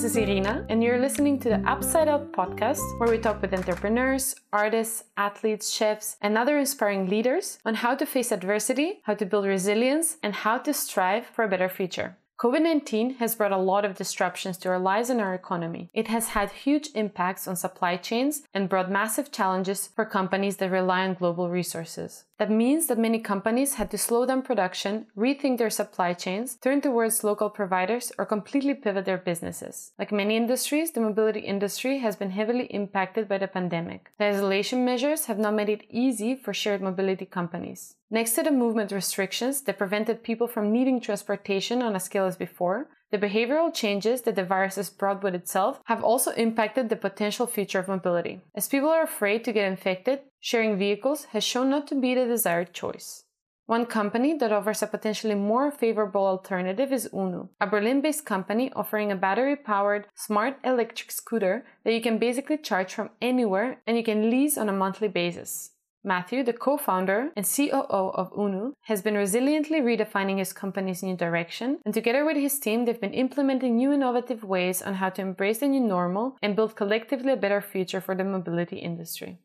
this is Irina, and you're listening to the Upside Out podcast, where we talk with entrepreneurs, artists, athletes, chefs, and other inspiring leaders on how to face adversity, how to build resilience, and how to strive for a better future. COVID 19 has brought a lot of disruptions to our lives and our economy. It has had huge impacts on supply chains and brought massive challenges for companies that rely on global resources. That means that many companies had to slow down production, rethink their supply chains, turn towards local providers, or completely pivot their businesses. Like many industries, the mobility industry has been heavily impacted by the pandemic. The isolation measures have not made it easy for shared mobility companies. Next to the movement restrictions that prevented people from needing transportation on a scale as before, the behavioral changes that the virus has brought with itself have also impacted the potential future of mobility. As people are afraid to get infected, sharing vehicles has shown not to be the desired choice. One company that offers a potentially more favorable alternative is Unu, a Berlin based company offering a battery powered smart electric scooter that you can basically charge from anywhere and you can lease on a monthly basis. Matthew, the co founder and COO of UNU, has been resiliently redefining his company's new direction, and together with his team, they've been implementing new innovative ways on how to embrace the new normal and build collectively a better future for the mobility industry.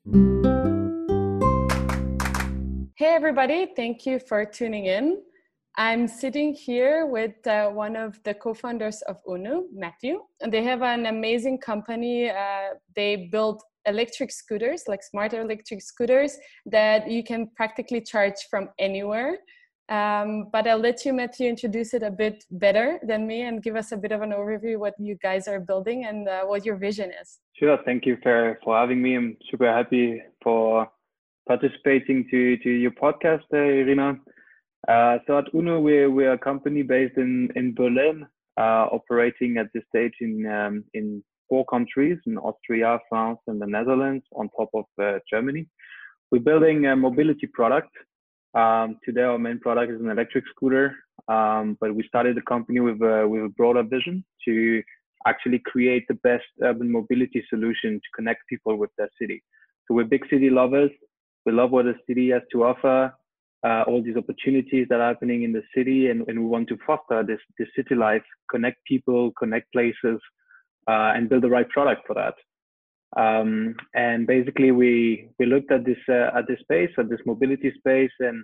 Hey, everybody, thank you for tuning in. I'm sitting here with uh, one of the co-founders of UNU, Matthew, and they have an amazing company. Uh, they build electric scooters, like smarter electric scooters, that you can practically charge from anywhere. Um, but I'll let you, Matthew, introduce it a bit better than me and give us a bit of an overview what you guys are building and uh, what your vision is. Sure. Thank you for, for having me. I'm super happy for participating to, to your podcast, uh, Irina. Uh, so at UNU, we're, we're a company based in, in Berlin, uh, operating at this stage in, um, in four countries in Austria, France, and the Netherlands on top of uh, Germany. We're building a mobility product. Um, today, our main product is an electric scooter, um, but we started the company with a, with a broader vision to actually create the best urban mobility solution to connect people with their city. So we're big city lovers. We love what the city has to offer, uh, all these opportunities that are happening in the city, and, and we want to foster this, this city life, connect people, connect places, uh, and build the right product for that. Um, and basically, we we looked at this uh, at this space, at this mobility space, and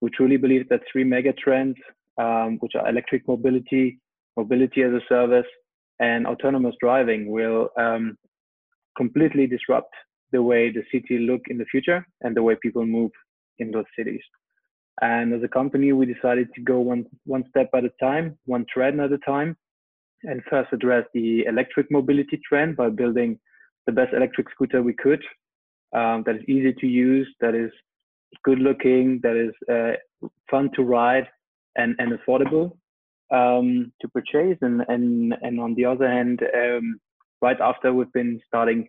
we truly believe that three mega trends, um, which are electric mobility, mobility as a service, and autonomous driving, will um, completely disrupt the way the city look in the future and the way people move in those cities. And as a company, we decided to go one one step at a time, one trend at a time, and first address the electric mobility trend by building the best electric scooter we could um, that is easy to use, that is good looking, that is uh, fun to ride and, and affordable um, to purchase. And, and, and on the other hand, um, right after we've been starting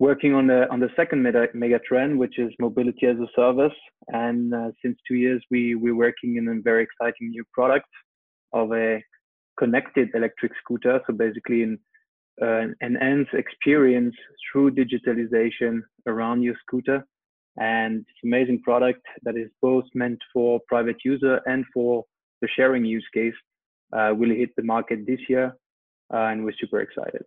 working on the on the second mega, mega trend, which is mobility as a service. And uh, since two years, we we're working in a very exciting new product of a connected electric scooter. So basically, an uh, enhanced experience through digitalization around your scooter. And it's an amazing product that is both meant for private user and for the sharing use case. Uh, will hit the market this year, uh, and we're super excited.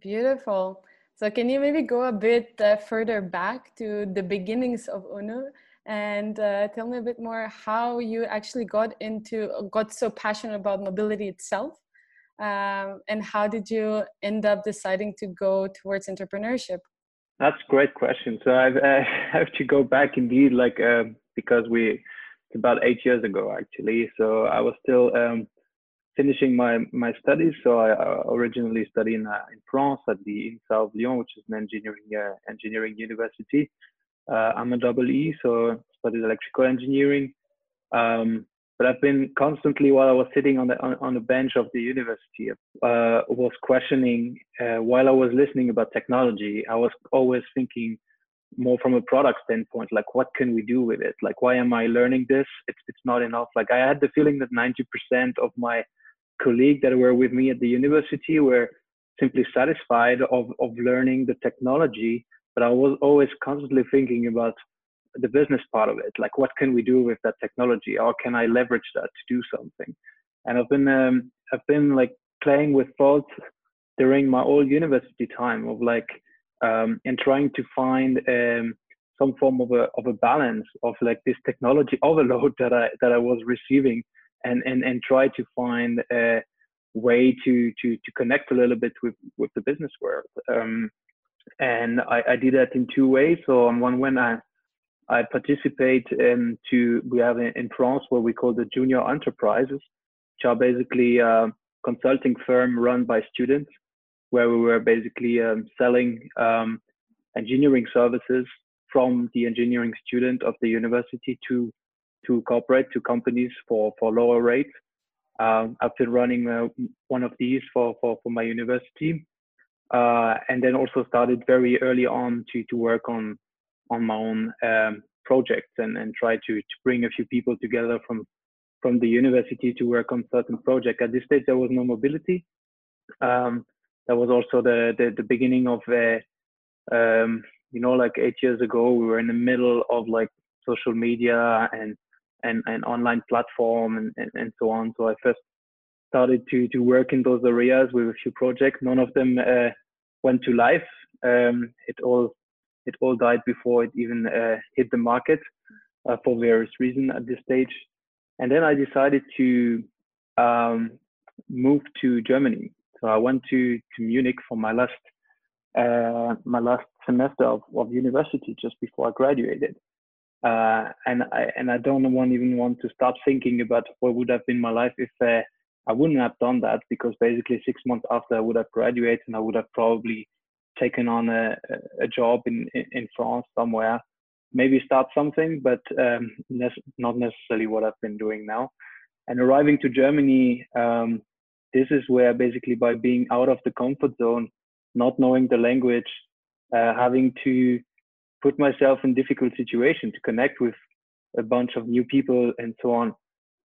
Beautiful. So, can you maybe go a bit uh, further back to the beginnings of Unu? And uh, tell me a bit more how you actually got into got so passionate about mobility itself um, and how did you end up deciding to go towards entrepreneurship? That's a great question. So I've, i have to go back indeed like uh, because we it's about eight years ago actually. So i was still um, finishing my my studies. So i originally studied in, uh, in france at the INSA of lyon which is an engineering uh, engineering university uh, I'm a double E, so studied electrical engineering. Um, but I've been constantly, while I was sitting on the on, on the bench of the university, uh, was questioning uh, while I was listening about technology. I was always thinking more from a product standpoint, like what can we do with it? Like why am I learning this? It's it's not enough. Like I had the feeling that 90% of my colleagues that were with me at the university were simply satisfied of of learning the technology but I was always constantly thinking about the business part of it. Like, what can we do with that technology? How can I leverage that to do something? And I've been, um, I've been like playing with thoughts during my old university time of like um, and trying to find um, some form of a of a balance of like this technology overload that I that I was receiving and and and try to find a way to to to connect a little bit with with the business world um, and I, I did that in two ways so on one when I I participate um, to we have in, in France what we call the junior enterprises which are basically a consulting firm run by students where we were basically um, selling um, engineering services from the engineering student of the university to to corporate to companies for for lower rates. Um, I've been running uh, one of these for for, for my university, uh, and then also started very early on to to work on on my own um, projects and and try to to bring a few people together from from the university to work on certain projects. At this stage, there was no mobility. Um, that was also the the, the beginning of uh, um, you know like eight years ago we were in the middle of like social media and and, and online platform and, and, and so on so i first started to to work in those areas with a few projects none of them uh, went to life. Um, it all it all died before it even uh, hit the market uh, for various reasons at this stage. And then i decided to um, move to germany. So i went to to munich for my last uh, my last semester of, of university just before I graduated. Uh, and I and I don't want even want to start thinking about what would have been my life if uh, I wouldn't have done that because basically six months after I would have graduated and I would have probably taken on a, a job in, in France somewhere, maybe start something, but um, not necessarily what I've been doing now. And arriving to Germany, um, this is where basically by being out of the comfort zone, not knowing the language, uh, having to put myself in difficult situation to connect with a bunch of new people and so on.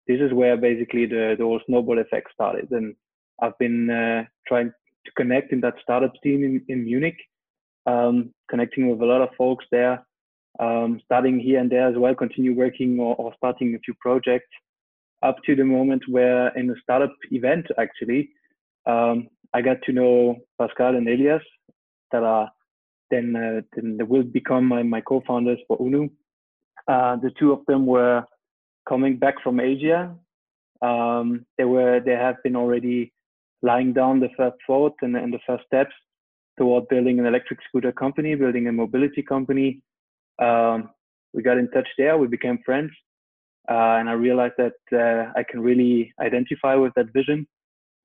This is where basically the, the whole snowball effect started. And I've been uh, trying to connect in that startup scene in, in Munich, um, connecting with a lot of folks there, um, starting here and there as well, continue working or, or starting a few projects up to the moment where in a startup event, actually, um, I got to know Pascal and Elias that are then, uh, then they will become my, my co-founders for Unu. Uh, the two of them were coming back from Asia. Um, they were they have been already lying down the first thought and, and the first steps toward building an electric scooter company, building a mobility company. Um, we got in touch there. We became friends, uh, and I realized that uh, I can really identify with that vision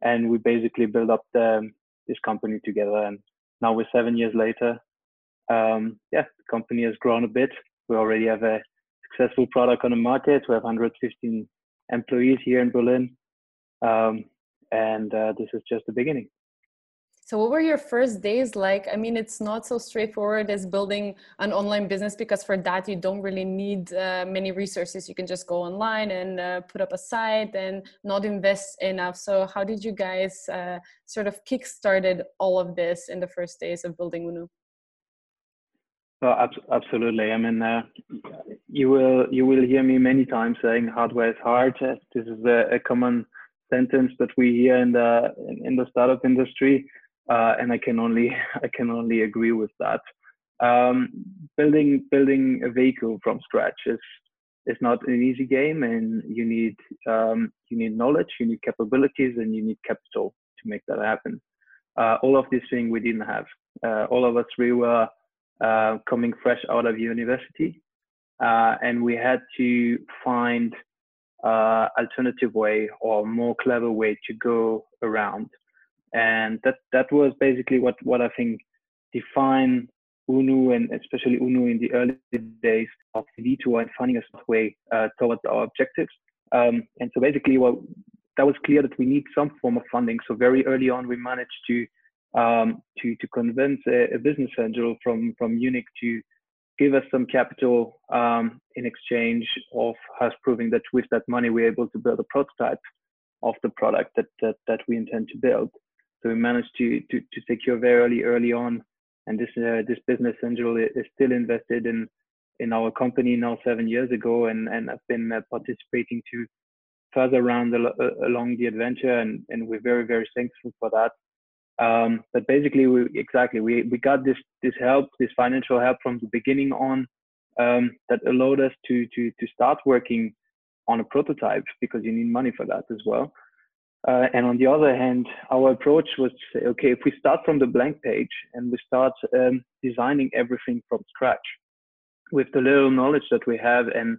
and we basically built up the, this company together. And now we're seven years later. Um, yeah, the company has grown a bit. We already have a successful product on the market. We have 115 employees here in Berlin, um, and uh, this is just the beginning. So, what were your first days like? I mean, it's not so straightforward as building an online business because for that, you don't really need uh, many resources. You can just go online and uh, put up a site and not invest enough. So, how did you guys uh, sort of kickstarted all of this in the first days of building Unu? Oh, absolutely. I mean, uh, you will you will hear me many times saying hardware is hard. This is a, a common sentence that we hear in the in the startup industry uh, and I can only I can only agree with that. Um, building building a vehicle from scratch is is not an easy game, and you need um, you need knowledge, you need capabilities, and you need capital to make that happen. Uh, all of these things we didn't have. Uh, all of us we were uh, coming fresh out of university, uh, and we had to find uh, alternative way or more clever way to go around and that that was basically what what I think defined UNU and especially UNU in the early days of V2 and finding a way uh, towards our objectives. Um, and so basically, well, that was clear that we need some form of funding. So very early on, we managed to um, to to convince a, a, business angel from from Munich to give us some capital um, in exchange of us proving that with that money we're able to build a prototype of the product that that, that we intend to build. So we managed to to, to secure very early early on, and this uh, this business angel is still invested in in our company now seven years ago, and and I've been uh, participating to further around the, uh, along the adventure, and, and we're very very thankful for that. Um, but basically, we exactly we we got this this help, this financial help from the beginning on, um, that allowed us to to to start working on a prototype because you need money for that as well. Uh, and on the other hand, our approach was to say, okay, if we start from the blank page and we start um, designing everything from scratch with the little knowledge that we have, and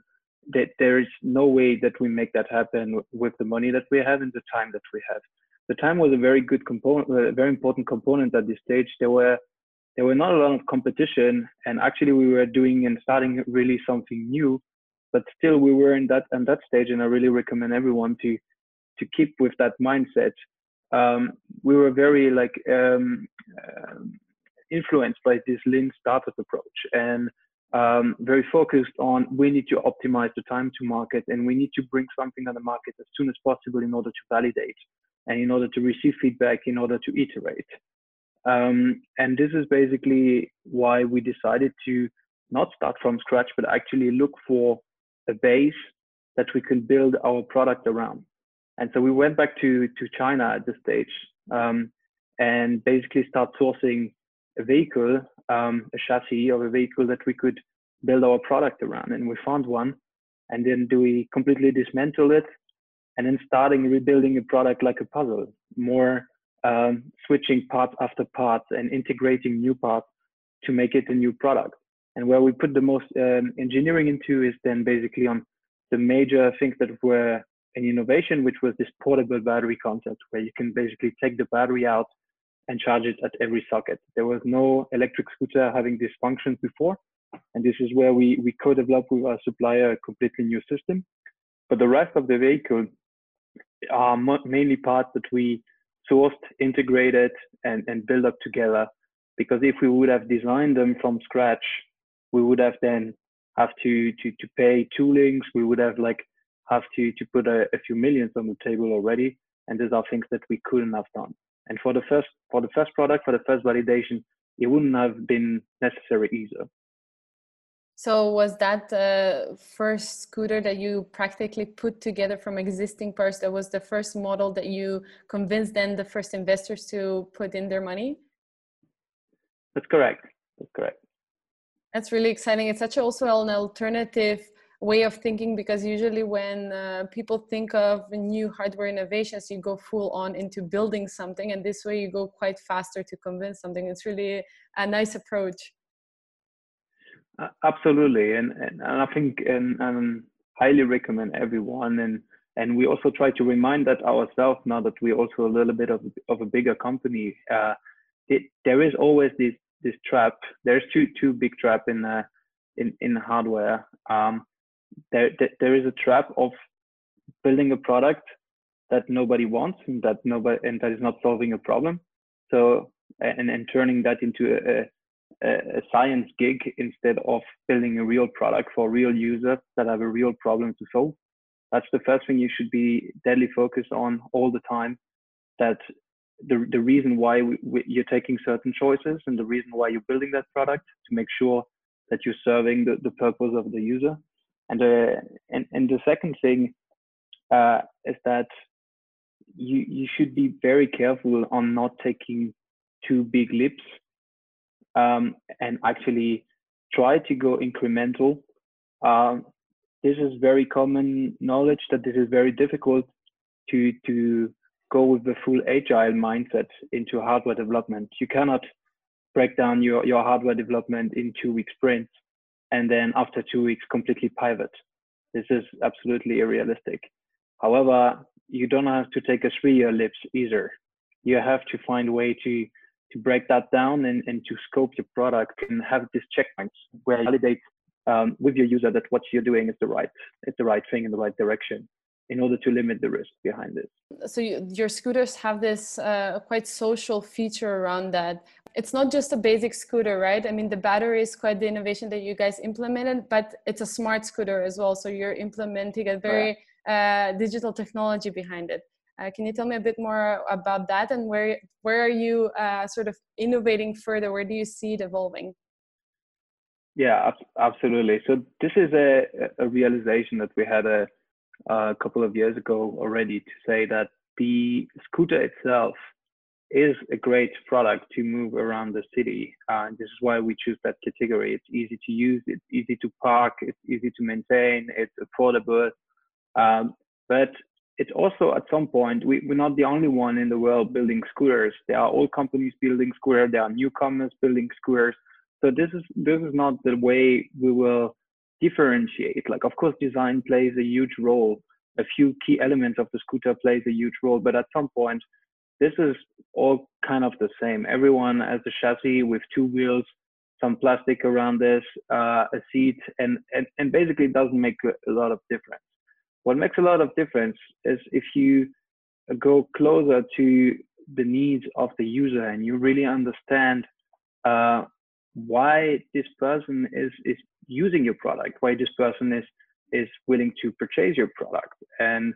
that there is no way that we make that happen with the money that we have and the time that we have. The time was a very good component, a very important component at this stage. There were there were not a lot of competition, and actually we were doing and starting really something new, but still we were in that in that stage. And I really recommend everyone to to keep with that mindset. Um, we were very like um, uh, influenced by this lean startup approach and um, very focused on we need to optimize the time to market and we need to bring something on the market as soon as possible in order to validate and in order to receive feedback in order to iterate. Um, and this is basically why we decided to not start from scratch, but actually look for a base that we can build our product around. And so we went back to, to China at this stage um, and basically start sourcing a vehicle, um, a chassis of a vehicle that we could build our product around. And we found one. And then do we completely dismantle it and then starting rebuilding a product like a puzzle, more um, switching parts after parts and integrating new parts to make it a new product. And where we put the most um, engineering into is then basically on the major things that were an innovation, which was this portable battery concept, where you can basically take the battery out and charge it at every socket. There was no electric scooter having these functions before. And this is where we, we co-developed with our supplier a completely new system. But the rest of the vehicle are mainly parts that we sourced, integrated, and, and built up together. Because if we would have designed them from scratch, we would have then have to to to pay toolings. We would have like have to to put a, a few millions on the table already, and these are things that we couldn't have done. And for the first for the first product, for the first validation, it wouldn't have been necessary either. So was that the first scooter that you practically put together from existing parts? That was the first model that you convinced then the first investors to put in their money? That's correct. That's correct. That's really exciting. It's such also an alternative way of thinking because usually when uh, people think of new hardware innovations, you go full on into building something, and this way you go quite faster to convince something. It's really a nice approach. Absolutely, and, and, and I think and, and highly recommend everyone and and we also try to remind that ourselves now that we're also a little bit of, of a bigger company. Uh, it, there is always this this trap. There's two two big trap in uh, in in hardware. Um, there, there there is a trap of building a product that nobody wants and that nobody and that is not solving a problem. So and and turning that into a, a science gig instead of building a real product for real users that have a real problem to solve. That's the first thing you should be deadly focused on all the time. That the, the reason why we, we, you're taking certain choices and the reason why you're building that product to make sure that you're serving the, the purpose of the user. And, uh, and, and the second thing uh, is that you, you should be very careful on not taking too big leaps um, and actually try to go incremental. Um, this is very common knowledge that this is very difficult to to go with the full agile mindset into hardware development. You cannot break down your, your hardware development in two week sprints and then after two weeks completely pivot. This is absolutely unrealistic. However, you don't have to take a three year leap either. You have to find a way to to break that down and, and to scope your product and have these checkpoints where you validate um, with your user that what you're doing is the right it's the right thing in the right direction in order to limit the risk behind this. So you, your scooters have this uh, quite social feature around that. It's not just a basic scooter, right? I mean, the battery is quite the innovation that you guys implemented, but it's a smart scooter as well. So you're implementing a very uh, digital technology behind it. Uh, can you tell me a bit more about that and where where are you uh, sort of innovating further? Where do you see it evolving? Yeah, absolutely. So this is a, a realization that we had a, a couple of years ago already to say that the scooter itself is a great product to move around the city. Uh, this is why we choose that category. It's easy to use, it's easy to park, it's easy to maintain, it's affordable. Um, but it's also at some point, we, we're not the only one in the world building scooters. There are old companies building scooters, there are newcomers building scooters. So this is this is not the way we will differentiate. Like of course design plays a huge role. A few key elements of the scooter plays a huge role, but at some point this is all kind of the same. Everyone has a chassis with two wheels, some plastic around this, uh, a seat, and, and, and basically it doesn't make a lot of difference. What makes a lot of difference is if you go closer to the needs of the user and you really understand uh, why this person is is using your product, why this person is is willing to purchase your product, and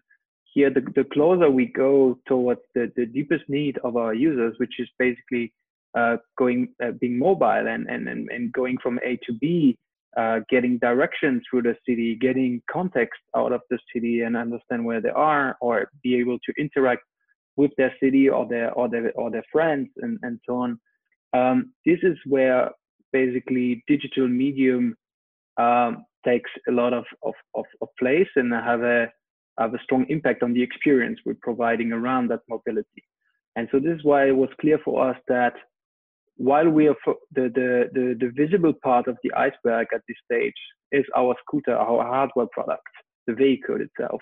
here the, the closer we go towards the, the deepest need of our users, which is basically uh, going uh, being mobile and, and, and, and going from A to B, uh, getting direction through the city, getting context out of the city and understand where they are, or be able to interact with their city or their or their or their friends and, and so on. Um, this is where basically digital medium um, takes a lot of, of, of, of place and have a have a strong impact on the experience we're providing around that mobility. And so this is why it was clear for us that while we are the, the, the, the visible part of the iceberg at this stage is our scooter, our hardware product, the vehicle itself.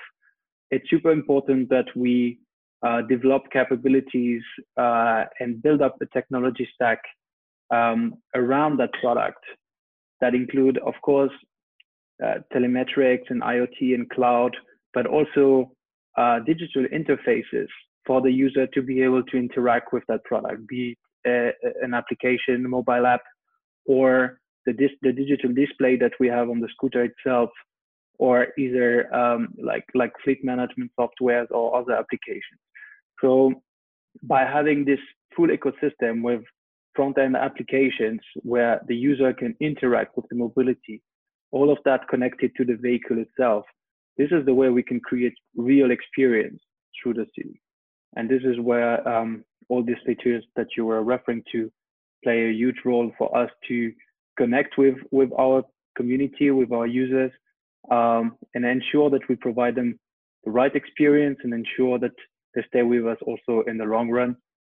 It's super important that we uh, develop capabilities uh, and build up the technology stack um, around that product that include, of course, uh, telemetrics and IoT and cloud, but also uh, digital interfaces for the user to be able to interact with that product, be an application, a mobile app, or the, dis- the digital display that we have on the scooter itself, or either um, like like fleet management softwares or other applications. So by having this full ecosystem with front-end applications where the user can interact with the mobility, all of that connected to the vehicle itself, this is the way we can create real experience through the city. And this is where um, all these features that you were referring to play a huge role for us to connect with, with our community, with our users, um, and ensure that we provide them the right experience and ensure that they stay with us also in the long run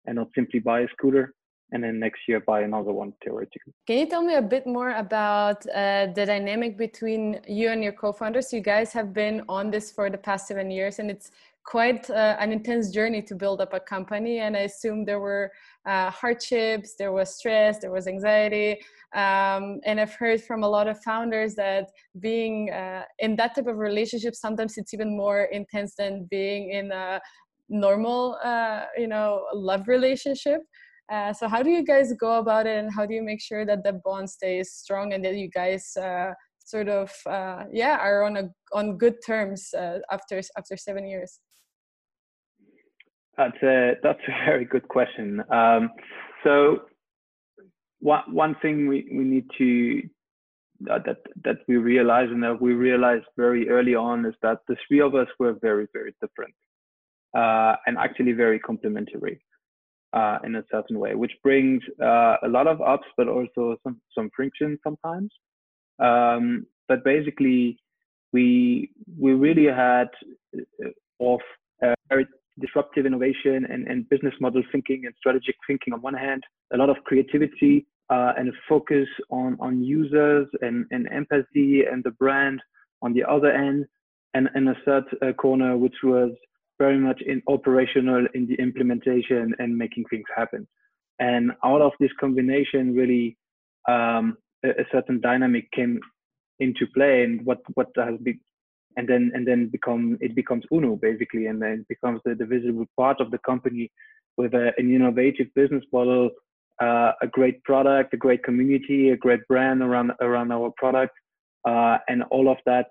and not simply buy a scooter and then next year buy another one theoretically. Can you tell me a bit more about uh, the dynamic between you and your co-founders? You guys have been on this for the past seven years, and it's quite uh, an intense journey to build up a company. And I assume there were uh, hardships, there was stress, there was anxiety. Um, and I've heard from a lot of founders that being uh, in that type of relationship sometimes it's even more intense than being in a normal, uh, you know, love relationship. Uh, so how do you guys go about it and how do you make sure that the bond stays strong and that you guys uh, sort of yeah are on a on good terms after after seven years that's a that's a very good question um, so one one thing we, we need to uh, that that we realize and that we realized very early on is that the three of us were very very different and actually very complementary uh, in a certain way, which brings uh, a lot of ups, but also some some friction sometimes. Um, but basically, we we really had uh, of very disruptive innovation and, and business model thinking and strategic thinking on one hand, a lot of creativity uh, and a focus on on users and, and empathy and the brand on the other end, and, and a third uh, corner which was very much in operational in the implementation and making things happen. And out of this combination, really, um, a, a, certain dynamic came into play, and what what has been, and then and then become it becomes Unu basically, and then it becomes the, visible part of the company with a, an innovative business model, uh, a great product, a great community, a great brand around around our product, uh, and all of that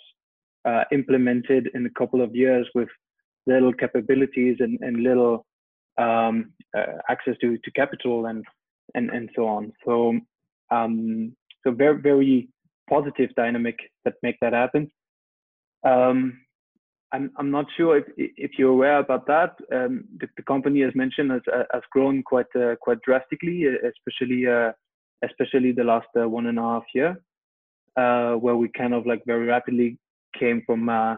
uh, implemented in a couple of years with little capabilities and, and little um, uh, access to, to capital and, and, and so on. So, um, so very, very positive dynamic that make that happen. Um, I'm I'm not sure if if you're aware about that. Um, the, the, company, as mentioned, has has grown quite uh, quite drastically, especially uh, especially the last uh, one and a half year, uh, where we kind of like very rapidly came from uh,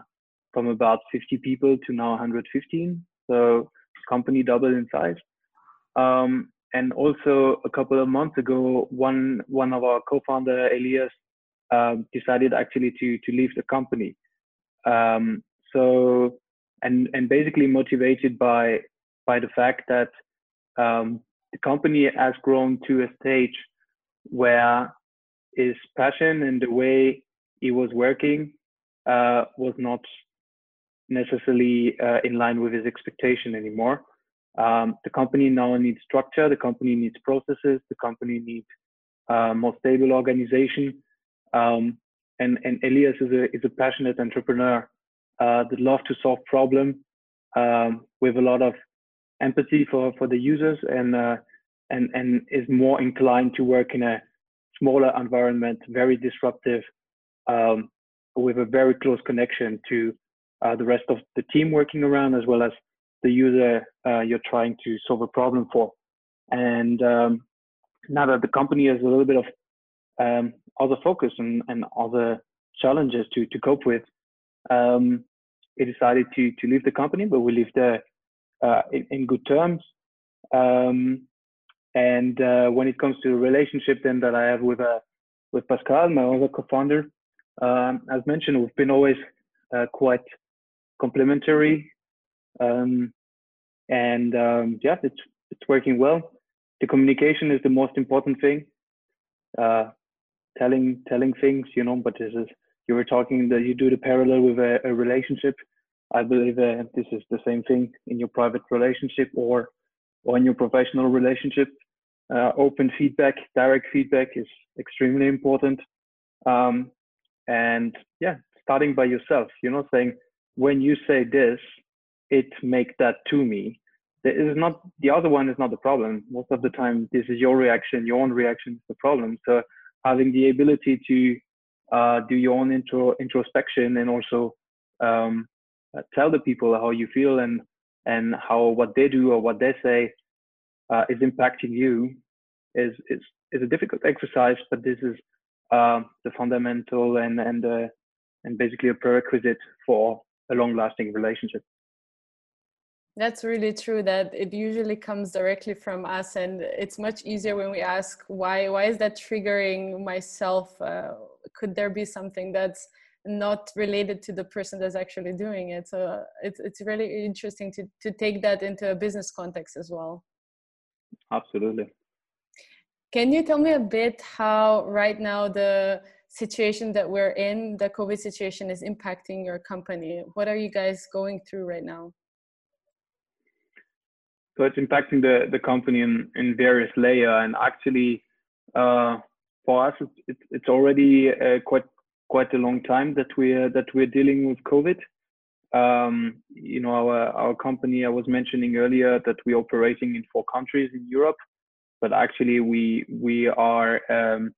from about 50 people to now 115. So company doubled in size. Um, and also a couple of months ago, one one of our co-founder Elias um, decided actually to to leave the company. Um, so and and basically motivated by by the fact that um, the company has grown to a stage where his passion and the way he was working uh, was not necessarily uh, in line with his expectation anymore. Um, the company now needs structure. The company needs processes. The company needs uh, more stable organization. Um, and, and Elias is a, is a passionate entrepreneur uh, that loves to solve problems um, with a lot of empathy for, for the users and, uh, and, and is more inclined to work in a smaller environment, very disruptive, um, with a very close connection to uh, the rest of the team working around as well as the user uh, you're trying to solve a problem for. And um, now that the company has a little bit of um, other focus and, and other challenges to, to cope with, um, he decided to, to leave the company, but we live there uh, in, in, good terms. Um, and uh, when it comes to the relationship then that I have with uh, with Pascal, my other co-founder, um, as mentioned, we've been always uh, quite complementary um, and um, yeah, it's it's working well. The communication is the most important thing. Uh, telling telling things, you know. But this is you were talking that you do the parallel with a, a relationship. I believe uh, this is the same thing in your private relationship or or in your professional relationship. Uh, open feedback, direct feedback is extremely important. Um, and yeah, starting by yourself, you know, saying when you say this, it make that to me. It is not the other one is not the problem. Most of the time, this is your reaction. Your own reaction is the problem. So having the ability to uh, do your own intro introspection and also um, uh, tell the people how you feel and and how what they do or what they say uh, is impacting you is is is a difficult exercise. But this is uh, the fundamental and and uh, and basically a prerequisite for a long lasting relationship. That's really true that it usually comes directly from us and it's much easier when we ask why why is that triggering myself? Uh, could there be something that's not related to the person that's actually doing it? So it's it's really interesting to to take that into a business context as well. Absolutely. Can you tell me a bit how right now the situation that we're in the covid situation is impacting your company? What are you guys going through right now so it's impacting the, the company in, in various layer and actually uh, for us it's, it's already uh, quite quite a long time that we're that we're dealing with COVID. Um, you know our our company I was mentioning earlier that we're operating in four countries in Europe, but actually we we are um,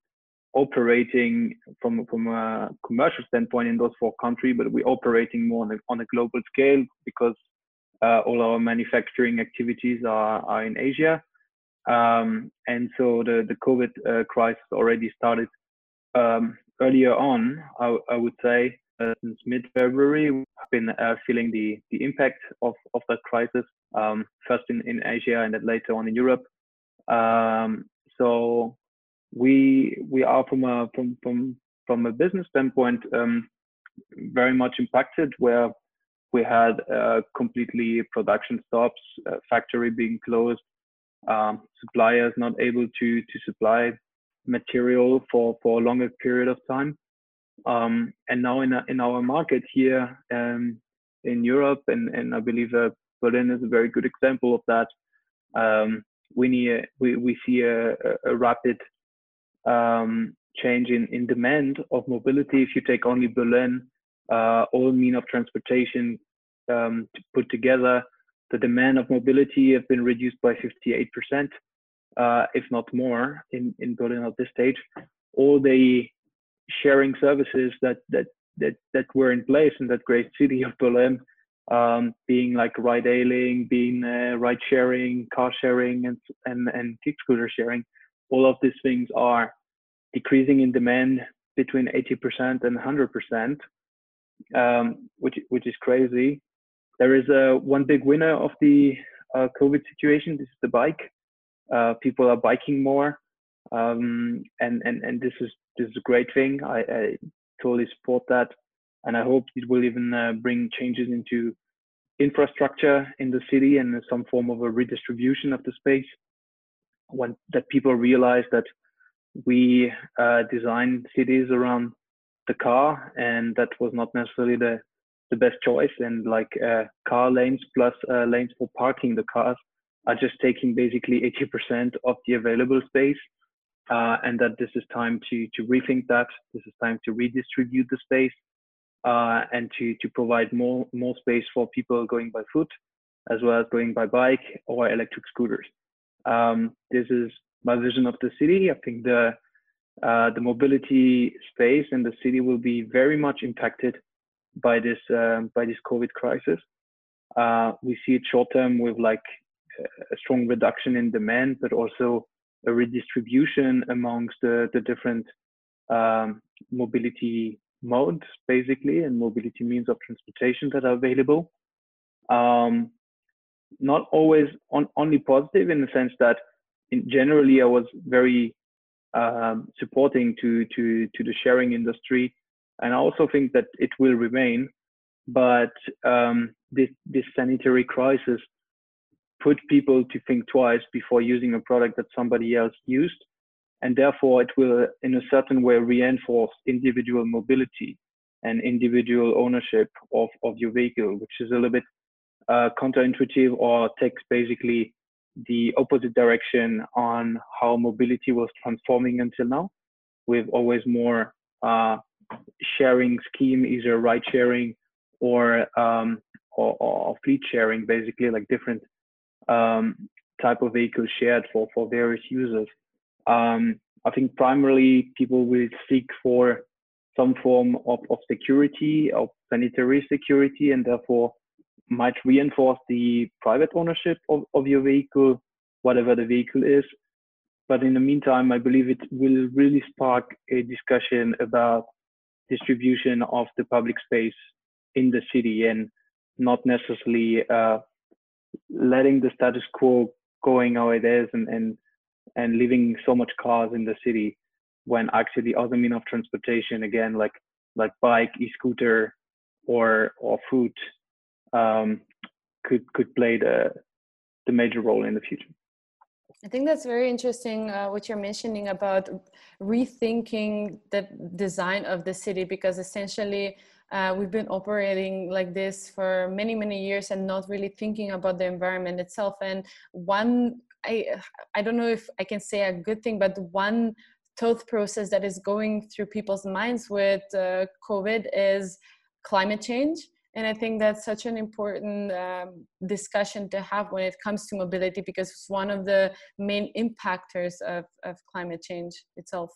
operating from from a commercial standpoint in those four countries, but we're operating more on a, on a global scale because uh, all our manufacturing activities are, are in Asia. Um, and so the, the COVID uh, crisis already started um, earlier on, I, I would say, uh, since mid-February, we've been uh, feeling the, the impact of, of that crisis, um, first in, in Asia and then later on in Europe. Um, so we we are from a from from from a business standpoint um, very much impacted, where we had uh, completely production stops, uh, factory being closed, um, suppliers not able to to supply material for for a longer period of time. Um, and now in in our market here um, in Europe, and and I believe uh, Berlin is a very good example of that. Um, we need we we see a, a rapid um, change in in demand of mobility. If you take only Berlin, uh, all mean of transportation um, to put together, the demand of mobility have been reduced by 58%, uh, if not more, in, in Berlin at this stage. All the sharing services that, that that that were in place in that great city of Berlin, um, being like ride hailing, being uh, ride sharing, car sharing, and and and kick scooter sharing, all of these things are decreasing in demand between 80% and 100%, um, which which is crazy. There is a one big winner of the uh, COVID situation. This is the bike. Uh, people are biking more, um, and and and this is this is a great thing. I, I totally support that, and I hope it will even uh, bring changes into infrastructure in the city and some form of a redistribution of the space. When that people realize that we uh, design cities around the car, and that was not necessarily the the best choice. And like uh, car lanes plus uh, lanes for parking the cars are just taking basically 80% of the available space. Uh, and that this is time to to rethink that. This is time to redistribute the space uh, and to to provide more more space for people going by foot, as well as going by bike or electric scooters. Um, this is my vision of the city. I think the uh, the mobility space in the city will be very much impacted by this um, by this COVID crisis. Uh, we see it short term with like a strong reduction in demand, but also a redistribution amongst the, the different um, mobility modes, basically, and mobility means of transportation that are available. Um, not always on, only positive in the sense that in generally I was very um, supporting to to to the sharing industry, and I also think that it will remain. But um, this this sanitary crisis put people to think twice before using a product that somebody else used, and therefore it will, in a certain way, reinforce individual mobility and individual ownership of of your vehicle, which is a little bit uh, counterintuitive or takes basically the opposite direction on how mobility was transforming until now, with always more uh, sharing scheme, either ride sharing or, um, or, or fleet sharing, basically like different um, type of vehicles shared for for various users. Um, I think primarily people will seek for some form of, of security, of sanitary security, and therefore might reinforce the private ownership of, of your vehicle, whatever the vehicle is. But in the meantime, I believe it will really spark a discussion about distribution of the public space in the city and not necessarily uh, letting the status quo going how it is and, and and leaving so much cars in the city when actually other mean of transportation again like like bike e-scooter or or foot um, could could play the the major role in the future. I think that's very interesting uh, what you're mentioning about rethinking the design of the city because essentially uh, we've been operating like this for many many years and not really thinking about the environment itself. And one, I I don't know if I can say a good thing, but one thought process that is going through people's minds with uh, COVID is climate change and i think that's such an important um, discussion to have when it comes to mobility because it's one of the main impactors of, of climate change itself.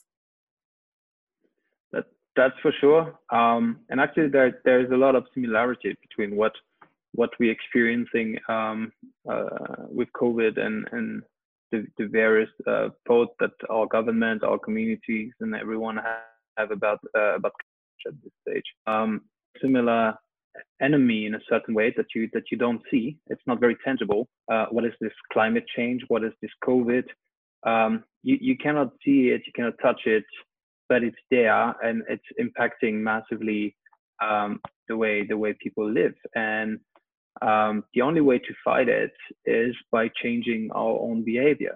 That, that's for sure. Um, and actually there, there's a lot of similarity between what what we're experiencing um, uh, with covid and and the, the various uh, thoughts that our government our communities and everyone have, have about uh, about at this stage. Um, similar enemy in a certain way that you that you don't see. It's not very tangible. Uh, what is this climate change? What is this COVID? Um, you you cannot see it, you cannot touch it, but it's there and it's impacting massively um, the way the way people live. And um, the only way to fight it is by changing our own behavior.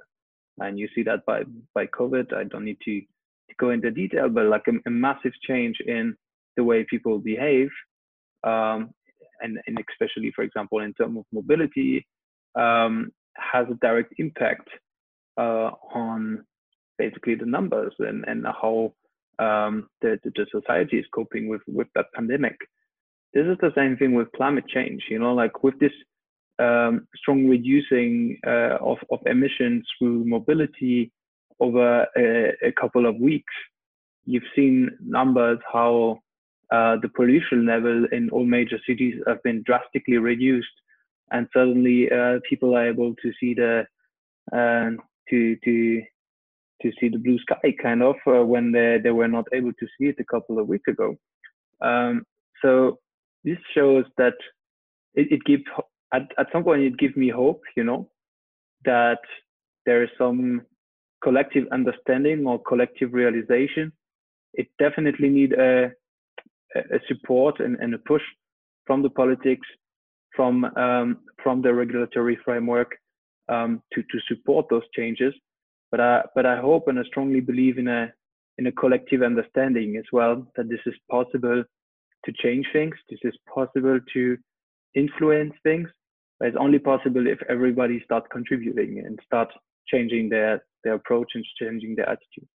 And you see that by by COVID. I don't need to, to go into detail, but like a, a massive change in the way people behave um, and, and especially, for example, in terms of mobility, um, has a direct impact uh, on basically the numbers and, and how um, the, the society is coping with, with that pandemic. This is the same thing with climate change, you know, like with this um, strong reducing uh, of, of emissions through mobility over a, a, couple of weeks, you've seen numbers how uh, the pollution level in all major cities have been drastically reduced, and suddenly uh, people are able to see the uh, to to to see the blue sky kind of uh, when they they were not able to see it a couple of weeks ago. Um, so this shows that it, it gives at, at some point it gives me hope, you know, that there is some collective understanding or collective realization. It definitely need a, a support and, and a push from the politics, from um, from the regulatory framework um, to to support those changes. But I but I hope and I strongly believe in a in a collective understanding as well that this is possible to change things. This is possible to influence things. But it's only possible if everybody starts contributing and start changing their their approach and changing their attitude.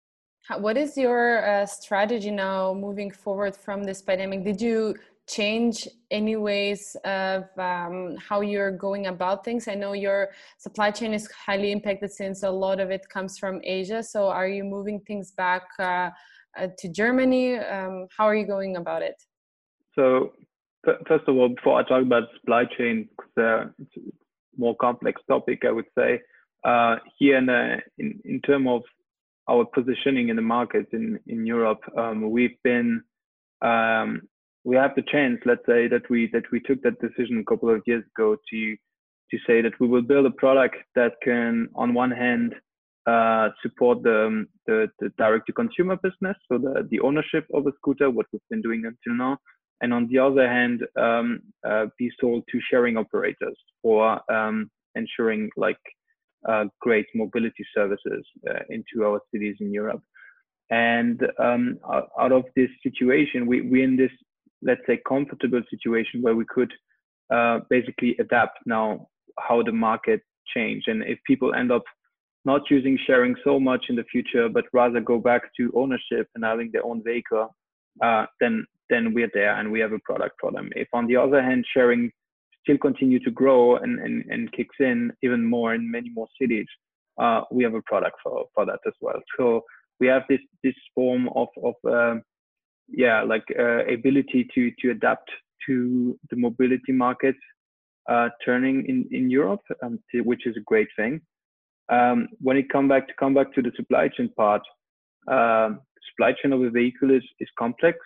What is your uh, strategy now moving forward from this pandemic? Did you change any ways of um, how you're going about things? I know your supply chain is highly impacted since a lot of it comes from Asia. So are you moving things back uh, uh, to Germany? Um, how are you going about it? So first of all, before I talk about supply chain, because uh, it's a more complex topic, I would say uh, here in, the, in in terms of our positioning in the market in in Europe, um, we've been um, we have the chance, let's say, that we that we took that decision a couple of years ago to to say that we will build a product that can, on one hand, uh, support the, the, the direct to consumer business, so the the ownership of a scooter, what we've been doing until now, and on the other hand, um, uh, be sold to sharing operators for um, ensuring like uh, great mobility services uh, into our cities in Europe. And um, out of this situation, we we in this let's say comfortable situation where we could uh, basically adapt now how the market change and if people end up not using sharing so much in the future but rather go back to ownership and having their own vehicle uh, then then we're there and we have a product for them. If on the other hand, sharing still continue to grow and, and, and kicks in even more in many more cities, uh, we have a product for, for that as well. So we have this this form of of uh, yeah like uh, ability to to adapt to the mobility market uh, turning in in Europe, um, to, which is a great thing. Um, when it come back to come back to the supply chain part, um, supply chain of a vehicle is is complex.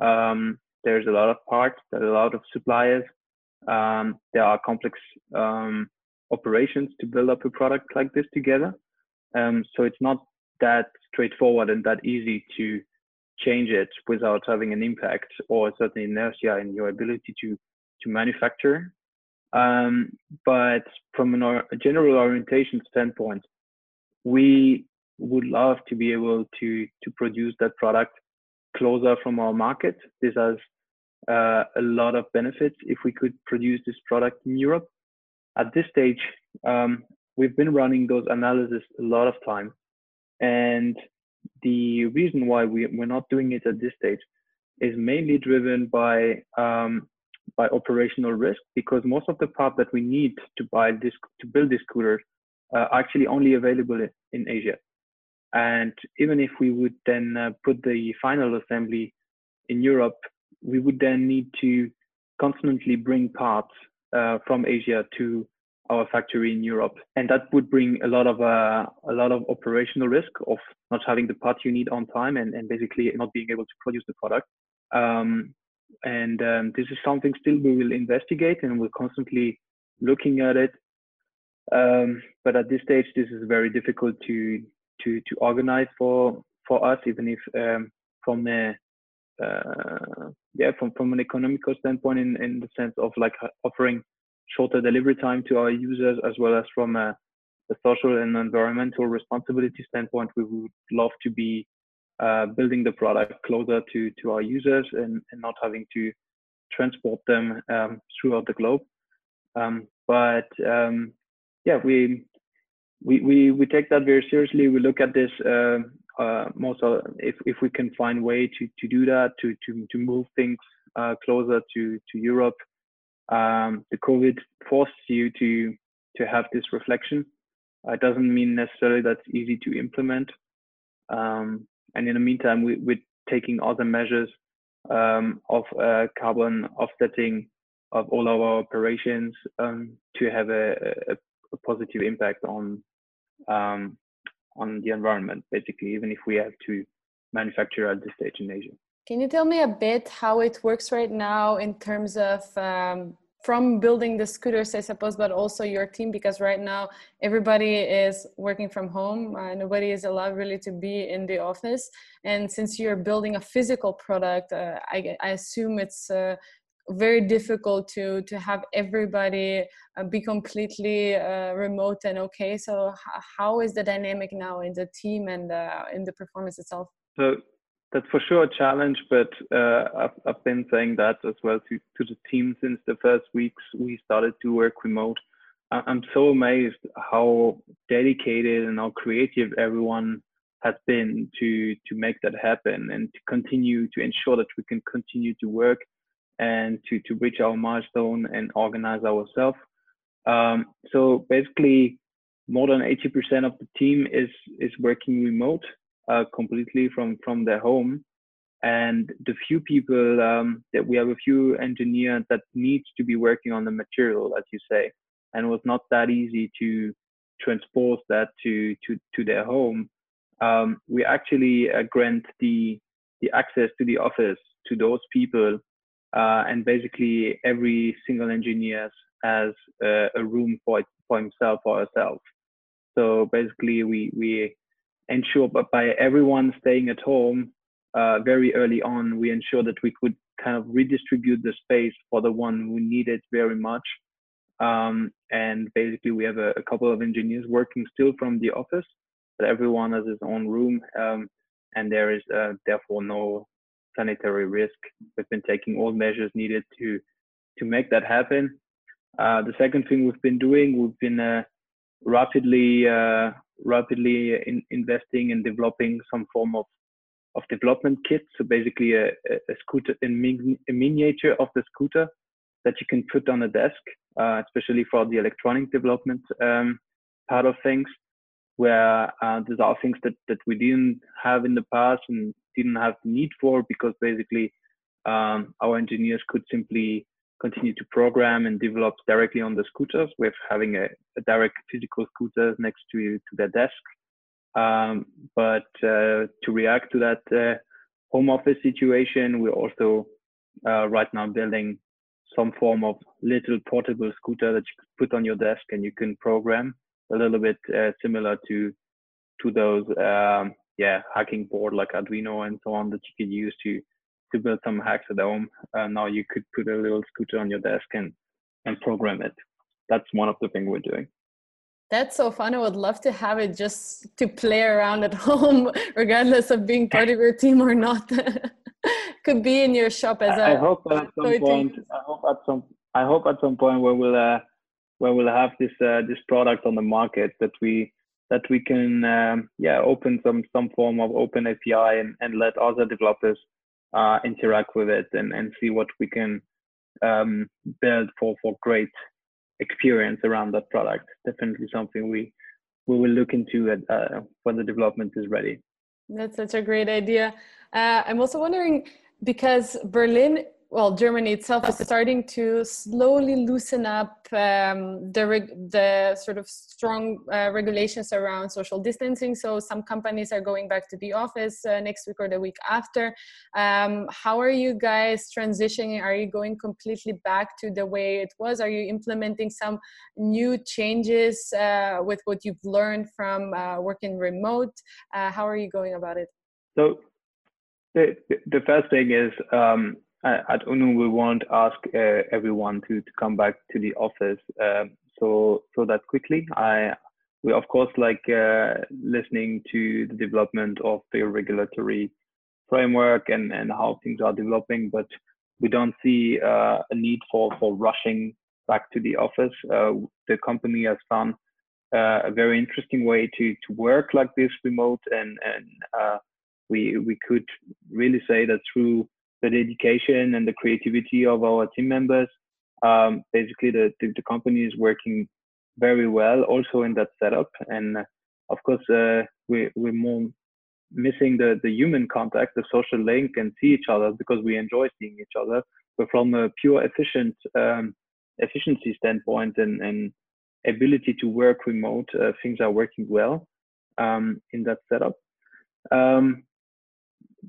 Um, there's a lot of parts, a lot of suppliers. Um, there are complex um, operations to build up a product like this together. Um, so it's not that straightforward and that easy to change it without having an impact or certain inertia in your ability to to manufacture. Um, but from an, a general orientation standpoint, we would love to be able to to produce that product closer from our market. This has uh, a lot of benefits if we could produce this product in Europe. At this stage, um, we've been running those analyses a lot of time. And the reason why we, we're not doing it at this stage is mainly driven by um, by operational risk because most of the parts that we need to buy this to build this scooter uh, are actually only available in Asia. And even if we would then uh, put the final assembly in Europe, we would then need to constantly bring parts uh, from Asia to our factory in Europe, and that would bring a lot of uh, a lot of operational risk of not having the parts you need on time and, and basically not being able to produce the product. Um, and um, this is something still we will investigate and we're constantly looking at it. Um, but at this stage, this is very difficult to to to organize for for us, even if um, from a uh, yeah from from an economical standpoint, in in the sense of like offering shorter delivery time to our users, as well as from a, a social and environmental responsibility standpoint, we would love to be uh, building the product closer to to our users and, and not having to transport them um, throughout the globe. Um, but um, yeah, we we, we, we take that very seriously. We look at this uh, uh, most of, if, if we can find way to, to do that, to, to, to move things uh, closer to, to Europe. Um, the COVID forces you to, to have this reflection. it doesn't mean necessarily that's easy to implement. Um, and in the meantime, we, we're taking other measures um, of uh, carbon offsetting of all our operations um, to have a, a, a, positive impact on um, on the environment, basically, even if we have to manufacture at this stage in Asia. Can you tell me a bit how it works right now in terms of um, from building the scooters, I suppose, but also your team, because right now everybody is working from home. Uh, nobody is allowed really to be in the office. And since you're building a physical product, uh, I, I, assume it's uh, very difficult to to have everybody uh, be completely uh, remote and okay. So how is the dynamic now in the team and uh, in the performance itself? So that's for sure a challenge, but uh, I've, I've been saying that as well to, to the team since the first weeks we started to work remote. I'm so amazed how dedicated and how creative everyone has been to to make that happen and to continue to ensure that we can continue to work and to to reach our milestone and organize ourselves. Um, so basically, more than 80% of the team is is working remote uh, completely from from their home. And the few people um, that we have a few engineers that needs to be working on the material as you say. And it was not that easy to transpose that to to to their home. Um, we actually uh, grant the the access to the office to those people uh, and basically every single engineer has a room for for himself or herself. So basically we we ensure but by everyone staying at home uh, very early on we ensure that we could kind of redistribute the space for the one who need it very much. Um, and basically we have a, a, couple of engineers working still from the office but everyone has his own room um, and there is uh, therefore no sanitary risk we've been taking all measures needed to to make that happen uh, the second thing we've been doing we've been uh, rapidly uh, rapidly in, investing and developing some form of of development kit. So basically, a, a scooter, a, min, a, miniature of the scooter that you can put on a desk, uh, especially for the electronic development um, part of things. Where uh, these are things that that we didn't have in the past and didn't have need for because basically um, our engineers could simply continue to program and develop directly on the scooters with having a, a direct physical scooter next to to their desk. Um, but uh, to react to that uh, home office situation, we're also uh, right now building some form of little portable scooter that you put on your desk and you can program a little bit uh, similar to to those um, yeah hacking board like Arduino and so on that you could use to to build some hacks at home. Uh, now you could put a little scooter on your desk and and program it. That's one of the things we're doing. That's so fun. I would love to have it just to play around at home, regardless of being part of your team or not. Could be in your shop as a. I hope at some point. I hope at some. I hope at some point where we'll uh, where we'll have this uh, this product on the market that we that we can um, yeah open some some form of open API and, and let other developers uh, interact with it and, and see what we can um, build for, for great experience around that product. Definitely something we we will look into at, uh, when the development is ready. That's such a great idea. Uh, I'm also wondering because Berlin well, Germany itself is starting to slowly loosen up um, the the sort of strong uh, regulations around social distancing. So some companies are going back to the office uh, next week or the week after. Um, how are you guys transitioning? Are you going completely back to the way it was? Are you implementing some new changes uh, with what you've learned from uh, working remote? Uh, how are you going about it? So the the first thing is. Um, at UNU, we won't ask uh, everyone to, to come back to the office um, so so that quickly. I we of course like uh, listening to the development of the regulatory framework and, and how things are developing, but we don't see uh, a need for, for rushing back to the office. Uh, the company has found uh, a very interesting way to, to work like this remote, and and uh, we we could really say that through the dedication and the creativity of our team members. Um, basically, the, the, the company is working very well also in that setup. And uh, of course, uh, we, we're more missing the the human contact, the social link, and see each other because we enjoy seeing each other. But from a pure efficient um, efficiency standpoint and, and ability to work remote, uh, things are working well um, in that setup. Um,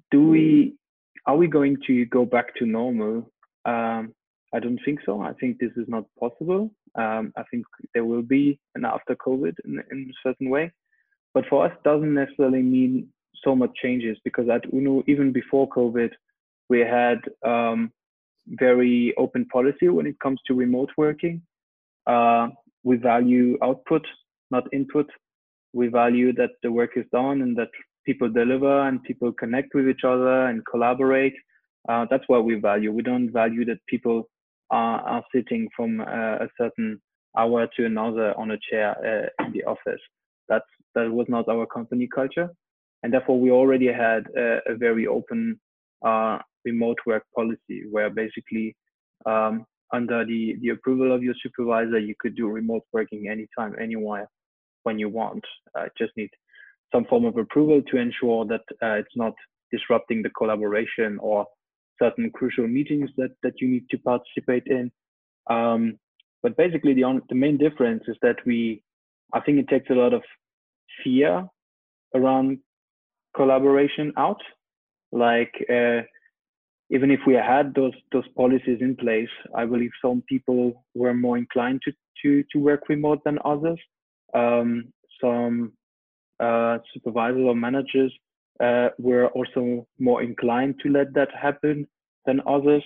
do we are we going to go back to normal? Um, I don't think so. I think this is not possible. Um, I think there will be an after COVID in, in a certain way, but for us, doesn't necessarily mean so much changes because at Unu, even before COVID, we had um, very open policy when it comes to remote working. Uh, we value output, not input. We value that the work is done and that people deliver and people connect with each other and collaborate. Uh, that's what we value. We don't value that people are, are sitting from uh, a certain hour to another on a chair uh, in the office. That's that was not our company culture, and therefore we already had a, a very open uh, remote work policy where basically um, under the, the approval of your supervisor, you could do remote working anytime, anywhere, when you want. Uh, just need some form of approval to ensure that uh, it's not disrupting the collaboration or certain crucial meetings that, that you need to participate in. Um, but basically, the, on, the main difference is that we, I think it takes a lot of fear around collaboration out. Like, uh, even if we had those those policies in place, I believe some people were more inclined to to to work remote than others. Um, some uh, supervisors or managers uh, were also more inclined to let that happen than others,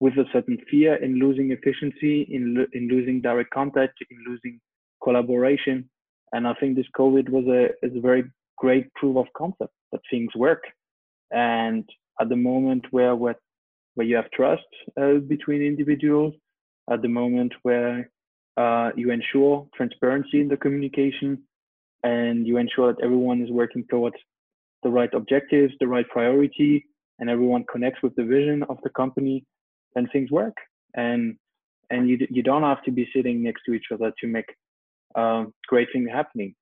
with a certain fear in losing efficiency, in lo- in losing direct contact, in losing collaboration. And I think this COVID was a is a very great proof of concept that things work. And at the moment where where, where you have trust uh, between individuals, at the moment where uh, you ensure transparency in the communication, and you ensure that everyone is working towards the right objectives, the right priority, and everyone connects with the vision of the company, then things work. And and you you don't have to be sitting next to each other to make um, great things happening.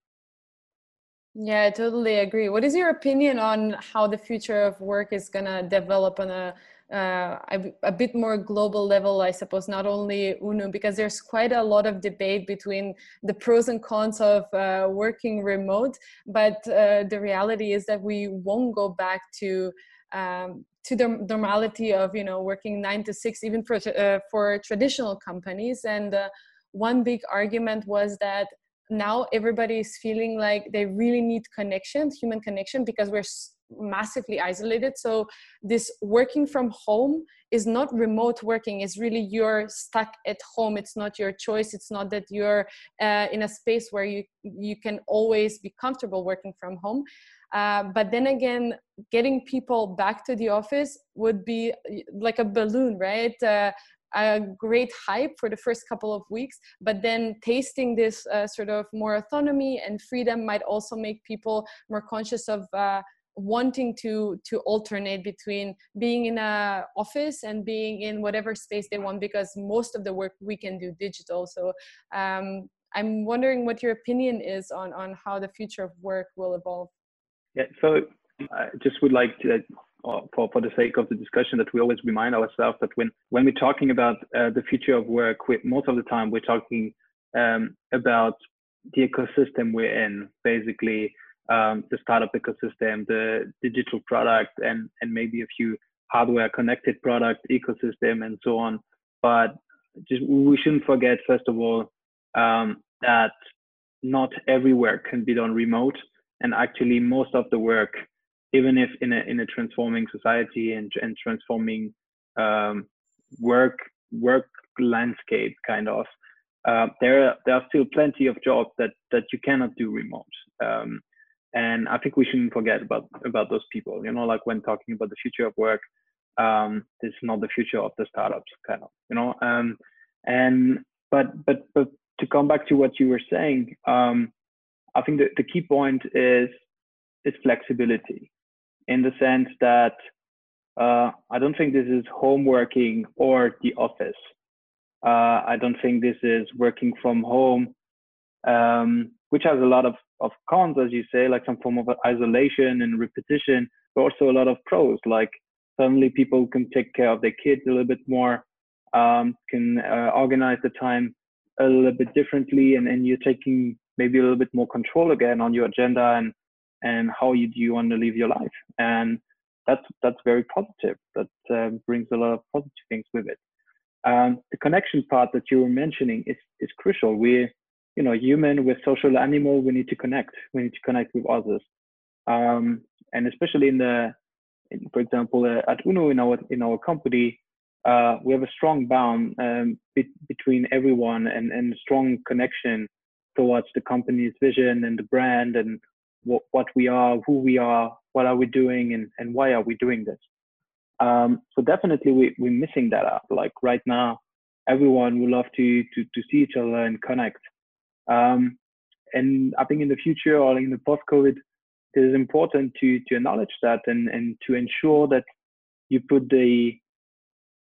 Yeah, I totally agree. What is your opinion on how the future of work is going to develop on a, uh, a, a bit more global level, I suppose, not only UNU, because there's quite a lot of debate between the pros and cons of uh, working remote, but uh, the reality is that we won't go back to um, to the normality of you know working nine to six, even for uh, for traditional companies. And uh, one big argument was that now everybody is feeling like they really need connection human connection because we're massively isolated. So this working from home is not remote working it's really you're stuck at home. It's not your choice. It's not that you're uh, in a space where you you can always be comfortable working from home. Uh, but then again getting people back to the office would be like a balloon right? Uh, a great hype for the first couple of weeks but then tasting this uh, sort of more autonomy and freedom might also make people more conscious of uh, wanting to to alternate between being in a office and being in whatever space they want because most of the work we can do digital. So um, i'm wondering what your opinion is on on how the future of work will evolve. Yeah so i just would like to for, for the sake of the discussion that we always remind ourselves that when, when we're talking about uh, the future of work, we, most of the time we're talking um, about the ecosystem we're in, basically um, the startup ecosystem, the digital product, and, and maybe a few hardware connected product ecosystem and so on. But just we shouldn't forget, first of all, um, that not every work can be done remote. And actually, most of the work even if in a in a transforming society and and transforming um, work work landscape kind of uh, there there are still plenty of jobs that that you cannot do remote. Um, and I think we shouldn't forget about about those people you know like when talking about the future of work um, this is not the future of the startups kind of you know um, and but but but to come back to what you were saying um, I think the, the key point is is flexibility in the sense that uh, I don't think this is home working or the office. Uh, I don't think this is working from home, um, which has a lot of of cons, as you say, like some form of isolation and repetition, but also a lot of pros, like suddenly people can take care of their kids a little bit more, um, can uh, organize the time a little bit differently, and, and you're taking maybe a little bit more control again on your agenda and and how you do you want to live your life. And that's that's very positive. That uh, brings a lot of positive things with it. Um, the connection part that you were mentioning is is crucial. We're you know human, we're social animal. We need to connect. We need to connect with others, um, and especially in the, in, for example, uh, at Unu in our in our company, uh, we have a strong bond um, be- between everyone and and strong connection towards the company's vision and the brand and what, what we are, who we are, what are we doing, and, and why are we doing this. Um, so definitely we, we're missing that out. Like right now, everyone would love to, to, to see each other and connect. Um, and I think in the future or in the post-COVID, it is important to, to acknowledge that and, and to ensure that you put the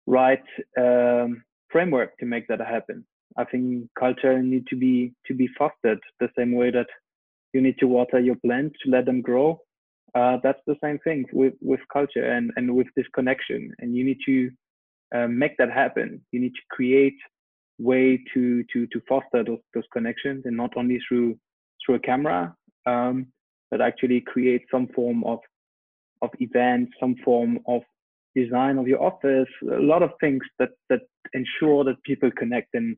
right um, framework to make that happen. I think culture need to be to be fostered the same way that you need to water your plants to let them grow. Uh, that's the same thing with, with culture and, and with this connection. And you need to uh, make that happen. You need to create way to to to foster those those connections and not only through through a camera, um, but actually create some form of of event, some form of design of your office, a lot of things that that ensure that people connect and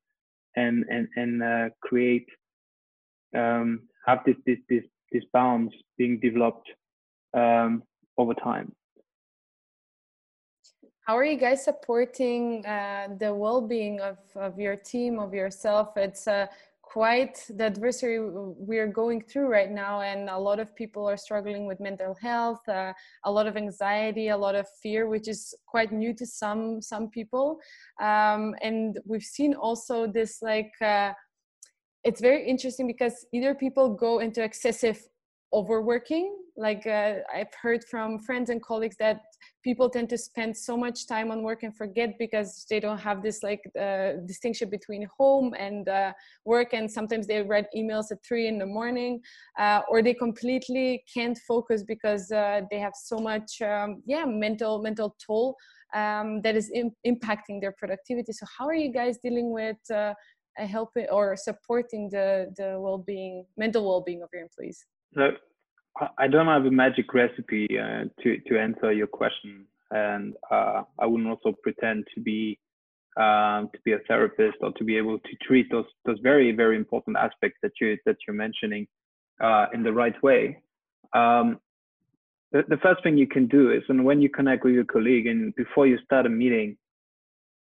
and and and uh, create um, have this this this this bounds being developed um, over time. How are you guys supporting uh, the well-being of, of your team, of yourself? It's uh, quite the adversary we're going through right now, and a lot of people are struggling with mental health, uh, a lot of anxiety, a lot of fear, which is quite new to some some people. Um, and we've seen also this like uh, it's very interesting because either people go into excessive overworking like uh, i've heard from friends and colleagues that people tend to spend so much time on work and forget because they don't have this like uh, distinction between home and uh, work and sometimes they read emails at three in the morning uh, or they completely can't focus because uh, they have so much um, yeah mental mental toll um, that is Im- impacting their productivity. So how are you guys dealing with uh, helping or supporting the the well-being mental well-being of your employees? So i don't have a magic recipe uh, to to answer your question and uh, i wouldn't also pretend to be um, to be a therapist or to be able to treat those those very very important aspects that you that you're mentioning uh, in the right way. Um, the, the first thing you can do is and when you connect with your colleague and before you start a meeting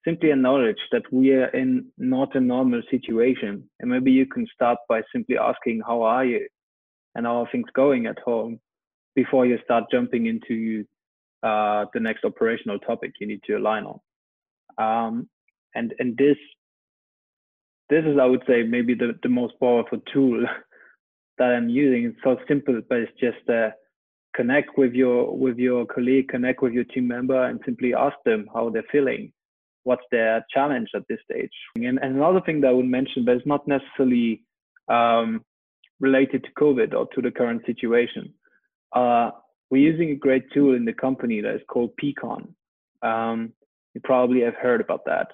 simply acknowledge that we are in not a normal situation. And maybe you can start by simply asking, How are you? And how are things going at home before you start jumping into uh, the next operational topic you need to align on. Um, and and this this is I would say maybe the, the most powerful tool that I'm using. It's so simple, but it's just uh, connect with your with your colleague, connect with your team member, and simply ask them how they're feeling what's their challenge at this stage. And, and another thing that I would mention, but it's not necessarily um, related to COVID or to the current situation. Uh, we're using a great tool in the company that is called Peakon. Um, you probably have heard about that.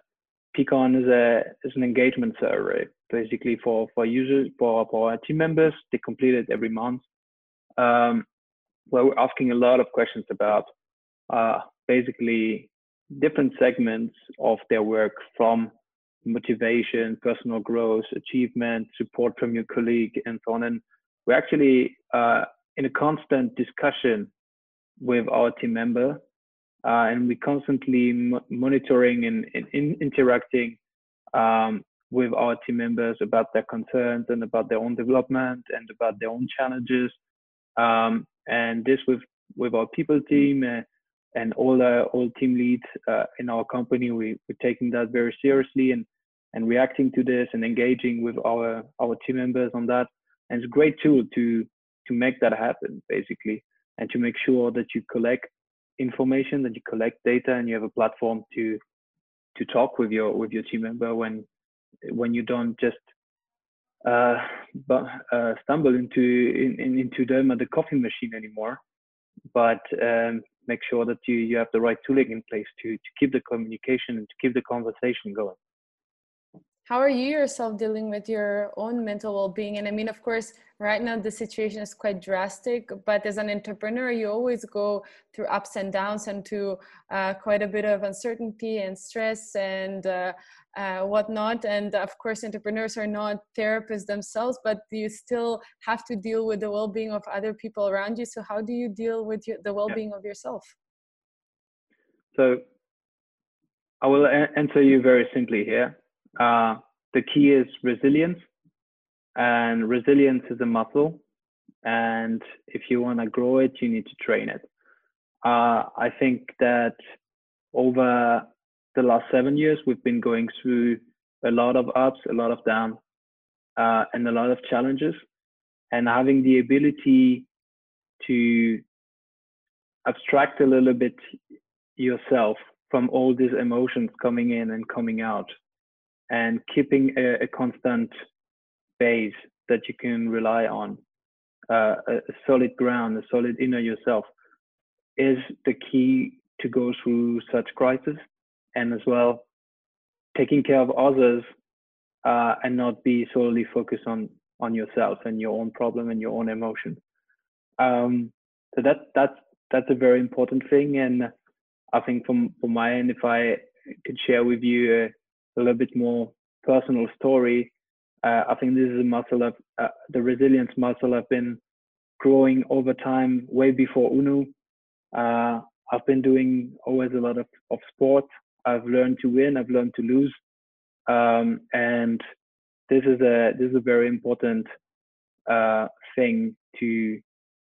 Peakon is a is an engagement survey, basically for for users for for our team members. They complete it every month, um, where we're asking a lot of questions about uh, basically different segments of their work from motivation, personal growth, achievement, support from your colleague, and so on. And we're actually uh, in a constant discussion with our team member, uh, and we're constantly monitoring and, and in interacting um, with our team members about their concerns and about their own development and about their own challenges. Um, and this with with our people team. Uh, and all the all team leads uh, in our company we, we're taking that very seriously and and reacting to this and engaging with our our team members on that and it's a great tool to to make that happen basically and to make sure that you collect information that you collect data and you have a platform to to talk with your with your team member when when you don't just uh, but, uh, stumble into in, in, into them at the coffee machine anymore. But um, make sure that you, you have the right tooling in place to, to keep the communication and to keep the conversation going how are you yourself dealing with your own mental well-being? And i mean of course right now the situation is quite drastic but as an entrepreneur you always go through ups and downs and to uh, quite a bit of uncertainty and stress and uh, uh, whatnot. And of course entrepreneurs are not therapists themselves but you still have to deal with the well-being of other people around you. So how do you deal with your, the well-being yeah. of yourself? So i will answer you very simply here uh, the key is resilience, and resilience is a muscle. And if you want to grow it, you need to train it. Uh, I think that over the last seven years, we've been going through a lot of ups, a lot of downs, uh, and a lot of challenges. And having the ability to abstract a little bit yourself from all these emotions coming in and coming out and keeping a, a constant base that you can rely on, uh, a, a solid ground, a solid inner yourself, is the key to go through such crisis, and as well taking care of others uh, and not be solely focused on on yourself and your own problem and your own emotion. Um, so that that's that's a very important thing, and I think from from my end, if I could share with you a little bit more personal story, uh, I think this is a muscle of uh, the resilience muscle I've been growing over time, way before Unu. Uh, I've been doing always a lot of, of sport. I've learned to win. I've learned to lose, um, and this is a this is a very important uh, thing to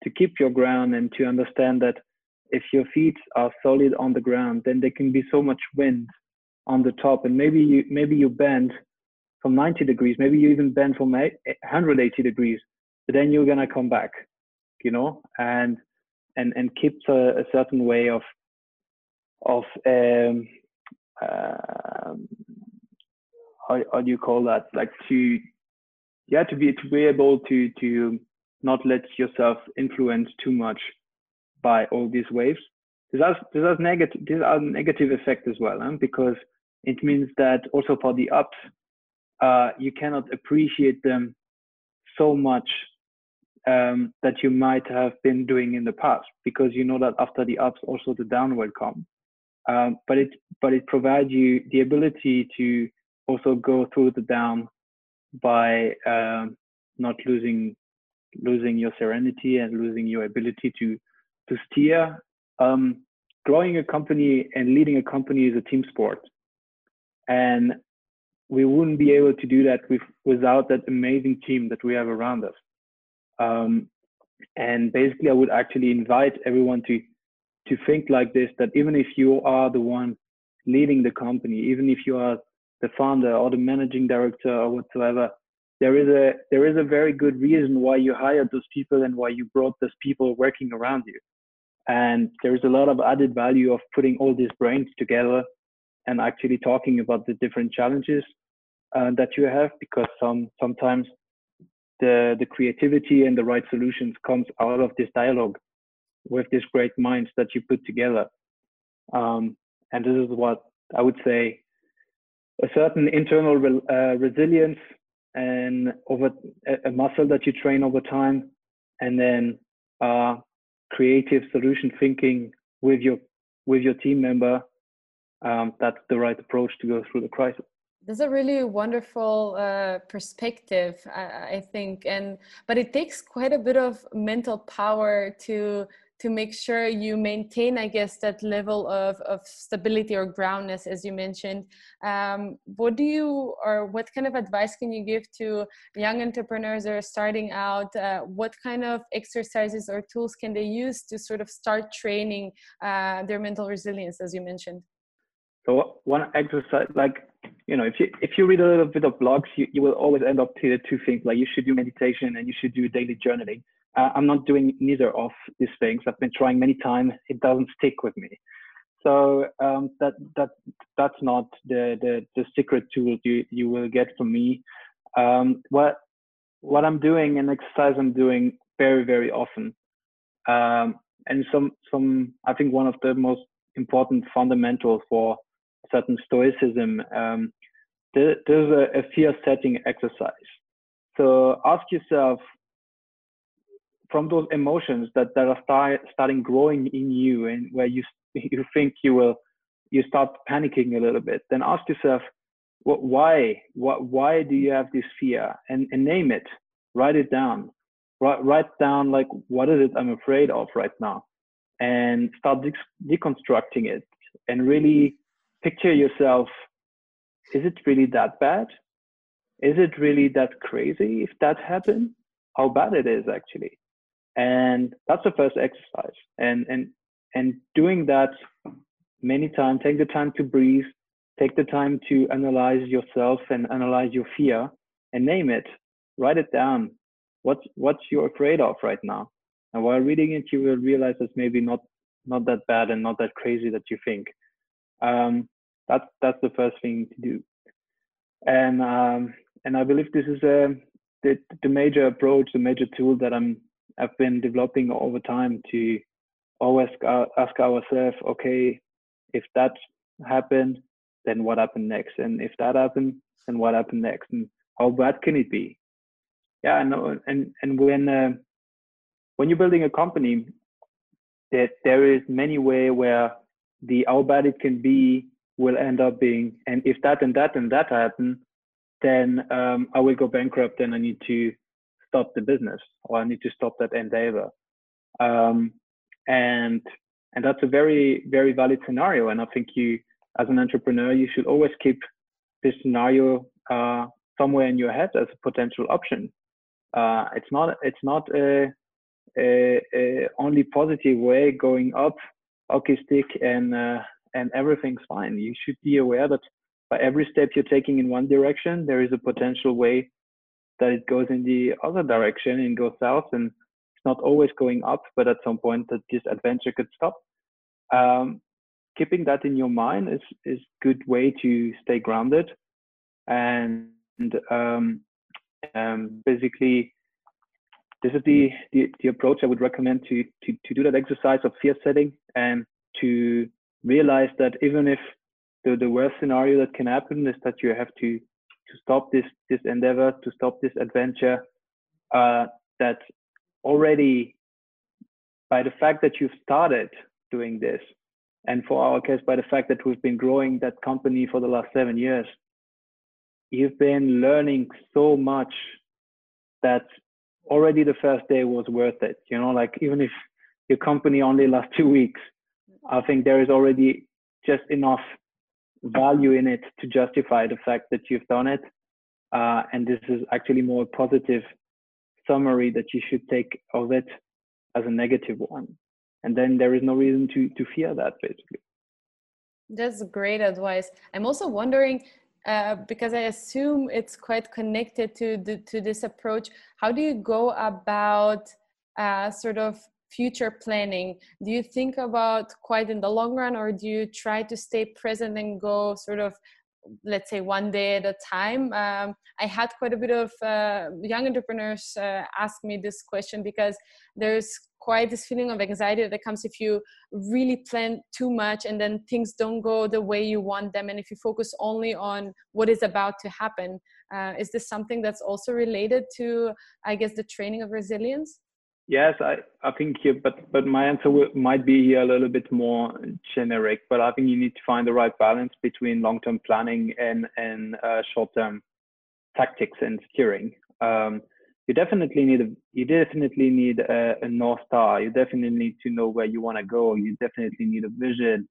to keep your ground and to understand that if your feet are solid on the ground, then there can be so much wind on the top and maybe you maybe you bend from 90 degrees maybe you even bend from 180 degrees but then you're gonna come back you know and and and keep a, a certain way of of um, uh, how, how do you call that like to yeah to be to be able to to not let yourself influence too much by all these waves this has this has negative these are negative effect as well huh? because it means that also for the ups, uh, you cannot appreciate them so much um, that you might have been doing in the past because you know that after the ups also the down will come. Um, but it but it provides you the ability to also go through the down by um, not losing losing your serenity and losing your ability to to steer. Um, growing a company and leading a company is a team sport and we wouldn't be able to do that with, without that amazing team that we have around us. Um, and basically, I would actually invite everyone to to think like this: that even if you are the one leading the company, even if you are the founder or the managing director or whatsoever, there is a there is a very good reason why you hired those people and why you brought those people working around you. And there is a lot of added value of putting all these brains together and actually talking about the different challenges uh, that you have because some sometimes the the creativity and the right solutions comes out of this dialogue with these great minds that you put together. Um, and this is what i would say a certain internal re- uh, resilience and over a, muscle that you train over time and then uh, creative solution thinking with your with your team member um, that's the right approach to go through the crisis. That's a really wonderful uh, perspective I, I, think and but it takes quite a bit of mental power to to make sure you maintain i guess that level of, of stability or groundness as you mentioned. Um, what do you or what kind of advice can you give to young entrepreneurs that are starting out? Uh, what kind of exercises or tools can they use to sort of start training uh, their mental resilience as you mentioned so one exercise, like you know, if you if you read a little bit of blogs, you, you will always end up to the two things. Like you should do meditation and you should do daily journaling. Uh, I'm not doing neither of these things. I've been trying many times. It doesn't stick with me. So um, that that that's not the, the the secret tool you you will get from me. Um, what what I'm doing and exercise I'm doing very, very often. Um, and some, some, I think one of the most important fundamentals for certain stoicism, um, there, there's a, a fear setting exercise. So ask yourself from those emotions that, that are start, starting growing in you and where you, you think you will, you start panicking a little bit, then ask yourself, what, why, what, why do you have this fear and, and name it, write it down, write, write down like, what is it I'm afraid of right now? And start de- deconstructing it and really picture yourself. Is it really that bad? Is it really that crazy if that happened? How bad it is actually. And that's the first exercise. And, and, and doing that many times, take the time to breathe, take the time to analyze yourself and analyze your fear and name it write it down what's what's you're afraid of right now and while reading it you will realize it's maybe not not that bad and not that crazy that you think um, that's that's the first thing to do and um, and i believe this is a the, the major approach the major tool that i'm i've been developing over time to always ask ourselves okay if that happened then what happened next? And if that happened, then what happened next? And how bad can it be? Yeah, and and and when uh, when you're building a company, that there is many way where the how bad it can be will end up being, and if that and that and that happen, then um, I will go bankrupt and I need to stop the business or I need to stop that endeavor. Um, and and that's a very very valid scenario. And I think you as an entrepreneur, you should always keep this scenario uh, somewhere in your head as a potential option. Uh, it's not it's not a, a, a, only positive way going up hockey stick and uh, and everything's fine. You should be aware that by every step you're taking in one direction, there is a potential way that it goes in the other direction and goes south. And it's not always going up, but at some point that this adventure could stop. Um, keeping that in your mind is is good way to stay grounded and um, um, basically this is the, the, the approach I would recommend to, to to do that exercise of fear setting and to realize that even if the, the worst scenario that can happen is that you have to to stop this this endeavor to stop this adventure uh, that already by the fact that you've started doing this and for our case, by the fact that we've been growing that company for the last seven years, you've been learning so much that already the first day was worth it. You know, like even if your company only lasts two weeks, I think there is already just enough value in it to justify the fact that you've done it. Uh, and this is actually more a positive summary that you should take of it as a negative one and then there is no reason to to fear that basically that's great advice i'm also wondering uh, because I assume it's quite connected to the, to this approach. How do you go about uh, sort of future planning? Do you think about quite in the long run, or do you try to stay present and go sort of let's say one day at a time. Um, i had quite a bit of uh, young entrepreneurs uh, ask me this question because there's quite this feeling of anxiety that comes if you really plan too much and then things don't go the way you want them and if you focus only on what is about to happen. Uh, is this something that's also related to i guess the training of resilience yes i, I think but but my answer might be here a little bit more generic but i think you need to find the right balance between long-term planning and and uh, short-term tactics and steering um, you definitely need a you definitely need a, a north star. You definitely need to know where you want to go. You definitely need a vision,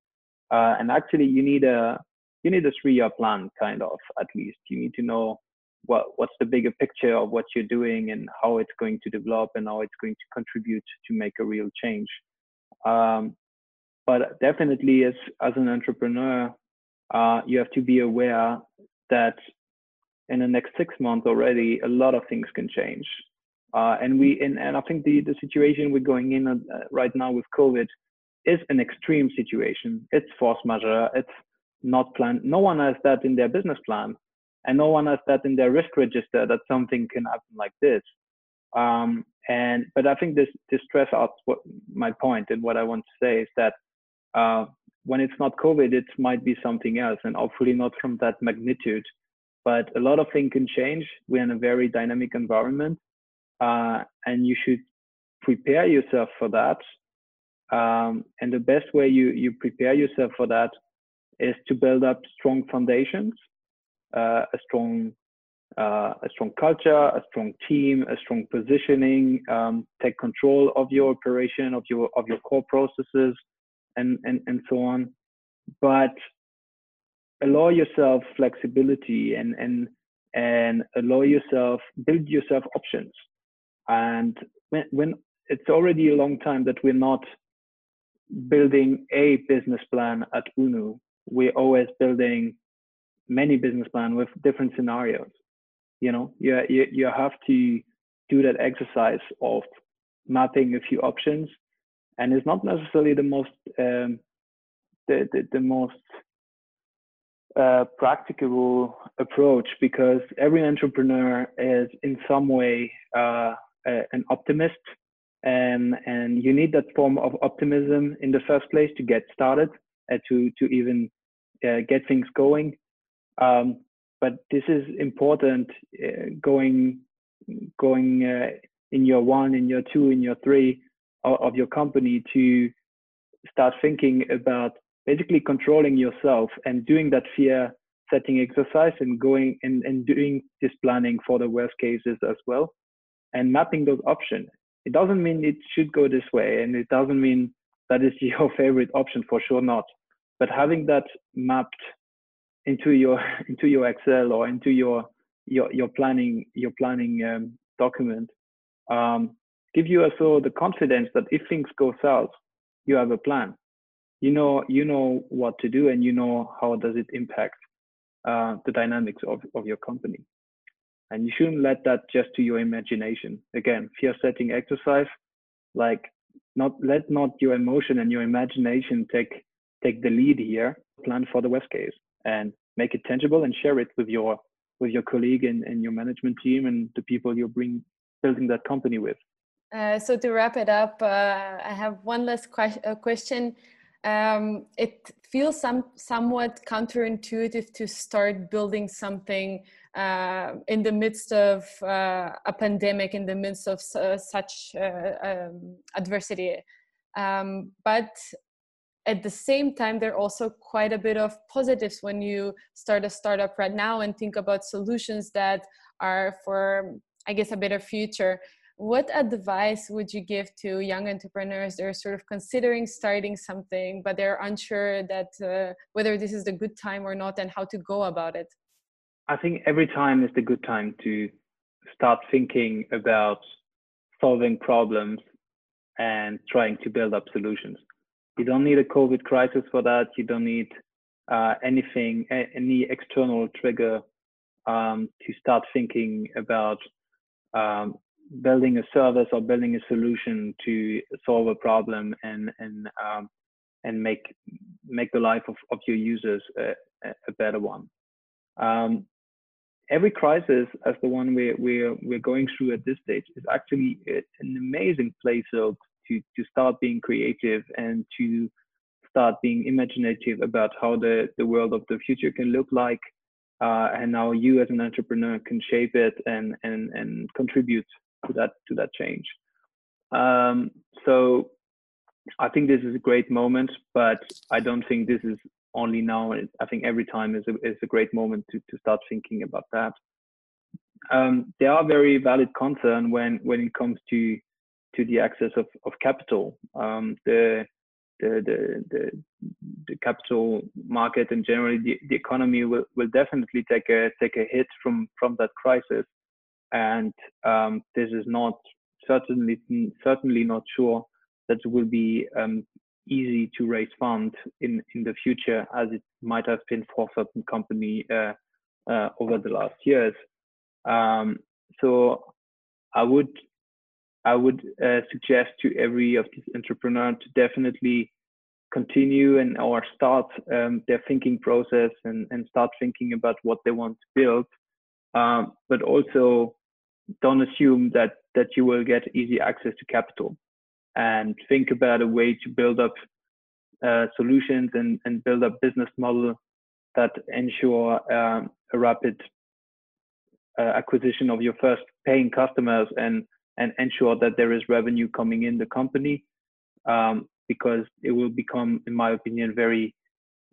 uh, and actually you need a you need a three year plan, kind of at least. You need to know what what's the bigger picture of what you're doing and how it's going to develop and how it's going to contribute to make a real change. Um, but definitely, as as an entrepreneur, uh, you have to be aware that in the next six months already, a lot of things can change. Uh, and we and, and I think the the situation we're going in uh, right now with COVID is an extreme situation. It's force majeure. It's not planned. No one has that in their business plan. And no one has that in their risk register that something can happen like this. Um, and but I think this this stress out what my point and what I want to say is that uh, when it's not COVID, it might be something else, and hopefully not from that magnitude. But a lot of things can change. We're in a very dynamic environment, uh, and you should prepare yourself for that. Um, and the best way you you prepare yourself for that is to build up strong foundations, uh, a strong uh, a strong culture, a strong team, a strong positioning, um, take control of your operation, of your of your core processes, and and and so on. But allow yourself flexibility and and and allow yourself build yourself options. And when when it's already a long time that we're not building a business plan at UNU, we're always building many business plan with different scenarios. You know you, you you have to do that exercise of mapping a few options and it's not necessarily the most um, the, the, the most uh, practicable approach because every entrepreneur is in some way uh, a, an optimist and and you need that form of optimism in the first place to get started and to to even uh, get things going um, but this is important uh, going going uh, in your one, in your two, in your three of, of, your company to start thinking about basically controlling yourself and doing that fear setting exercise and going and, and doing this planning for the worst cases as well and mapping those options. It doesn't mean it should go this way and it doesn't mean that is your favorite option for sure not. But having that mapped into your into your Excel or into your your your planning your planning um, document. Um, give you also the confidence that if things go south, you have a plan. You know you know what to do and you know how does it impact uh, the dynamics of, of your company. And you shouldn't let that just to your imagination. Again, fear setting exercise, like not let not your emotion and your imagination take take the lead here. Plan for the worst case and make it tangible and share it with your with your colleague and, and your management team and the people you're bring building that company with. Uh, so to wrap it up, uh, I have one last que- uh, question. Um, it feels some somewhat counterintuitive to start building something uh, in the midst of uh, a pandemic, in the midst of uh, such um, adversity. Um, but at the same time there are also quite a bit of positives when you start a startup right now and think about solutions that are for i guess a better future. What advice would you give to young entrepreneurs that are sort of considering starting something but they're unsure that uh, whether this is the good time or not and how to go about it? I think every time is the good time to start thinking about solving problems and trying to build up solutions you don't need a COVID crisis for that. You don't need uh, anything, any external trigger um, to start thinking about um, building a service or building a solution to solve a problem and and um, and make make the life of, of your users a, a better one. Um, every crisis, as the one we're, we're, we're going through at this stage, is actually an amazing place to to start being creative and to start being imaginative about how the the world of the future can look like uh, and how you as an entrepreneur can shape it and and and contribute to that to that change. Um, so i think this is a great moment but i don't think this is only now. I think every time is a, is a great moment to, to start thinking about that. Um, there are very valid concern when when it comes to to the access of, of capital. Um, the, the, the, the, the, capital market and generally the, the economy will, will definitely take a, take a hit from, from that crisis. And um, this is not certainly, certainly not sure that it will be um, easy to raise funds in, in the future as it might have been for certain company uh, uh, over the last years. Um, so I would I would uh, suggest to every of these entrepreneurs to definitely continue and or start um, their thinking process and, and start thinking about what they want to build. Um, but also don't assume that that you will get easy access to capital and think about a way to build up uh, solutions and, and build up business model that ensure um, a rapid uh, acquisition of your first paying customers and and ensure that there is revenue coming in the company um, because it will become in my opinion very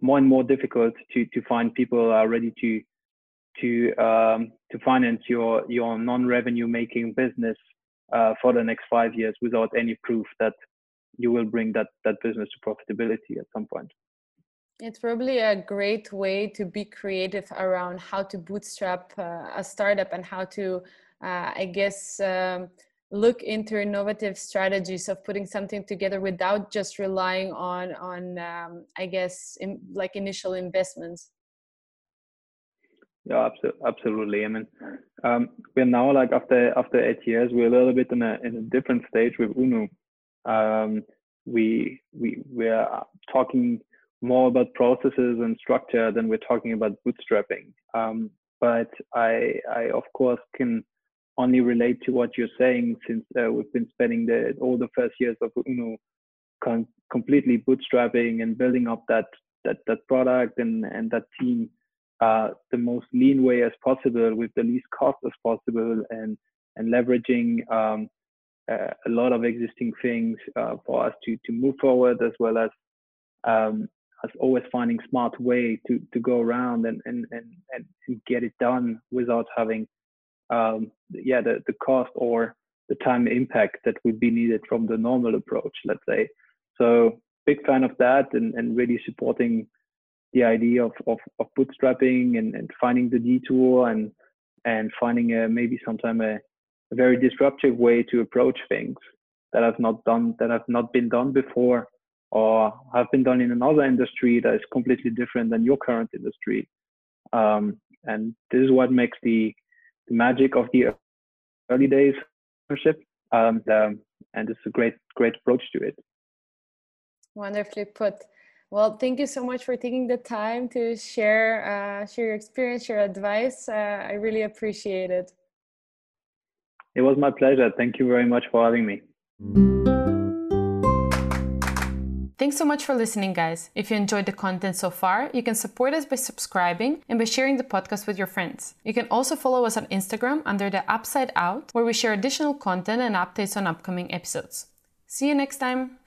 more and more difficult to to find people are ready to to um, to finance your your non-revenue making business uh, for the next five years without any proof that you will bring that that business to profitability at some point. It's probably a great way to be creative around how to bootstrap uh, a startup and how to, uh, I guess, um, look into innovative strategies of putting something together without just relying on on um, I guess in, like initial investments. Yeah, absolutely. I mean, um, we're now like after after eight years, we're a little bit in a in a different stage with unu Um, we we we're talking more about processes and structure than we're talking about bootstrapping. Um, but I I of course can only relate to what you're saying since uh, we've been spending the all the first years of Unu con- completely bootstrapping and building up that that that product and and that team uh, the most lean way as possible with the least cost as possible and and leveraging um, uh, a lot of existing things uh, for us to to move forward as well as um, always finding smart way to to go around and and and, and get it done without having um, yeah the, the cost or the time impact that would be needed from the normal approach let's say. So big fan of that and, and really supporting the idea of, of, of bootstrapping and, and finding the detour and and finding a, maybe sometime a, a very disruptive way to approach things that have not done that have not been done before or have been done in another industry that is completely different than your current industry. Um, and this is what makes the, the magic of the early days ownership um, um, and it's a great great approach to it wonderfully put well, thank you so much for taking the time to share uh, share your experience, your advice. Uh, I really appreciate it. It was my pleasure. Thank you very much for having me. Thanks so much for listening, guys. If you enjoyed the content so far, you can support us by subscribing and by sharing the podcast with your friends. You can also follow us on Instagram under the Upside Out, where we share additional content and updates on upcoming episodes. See you next time.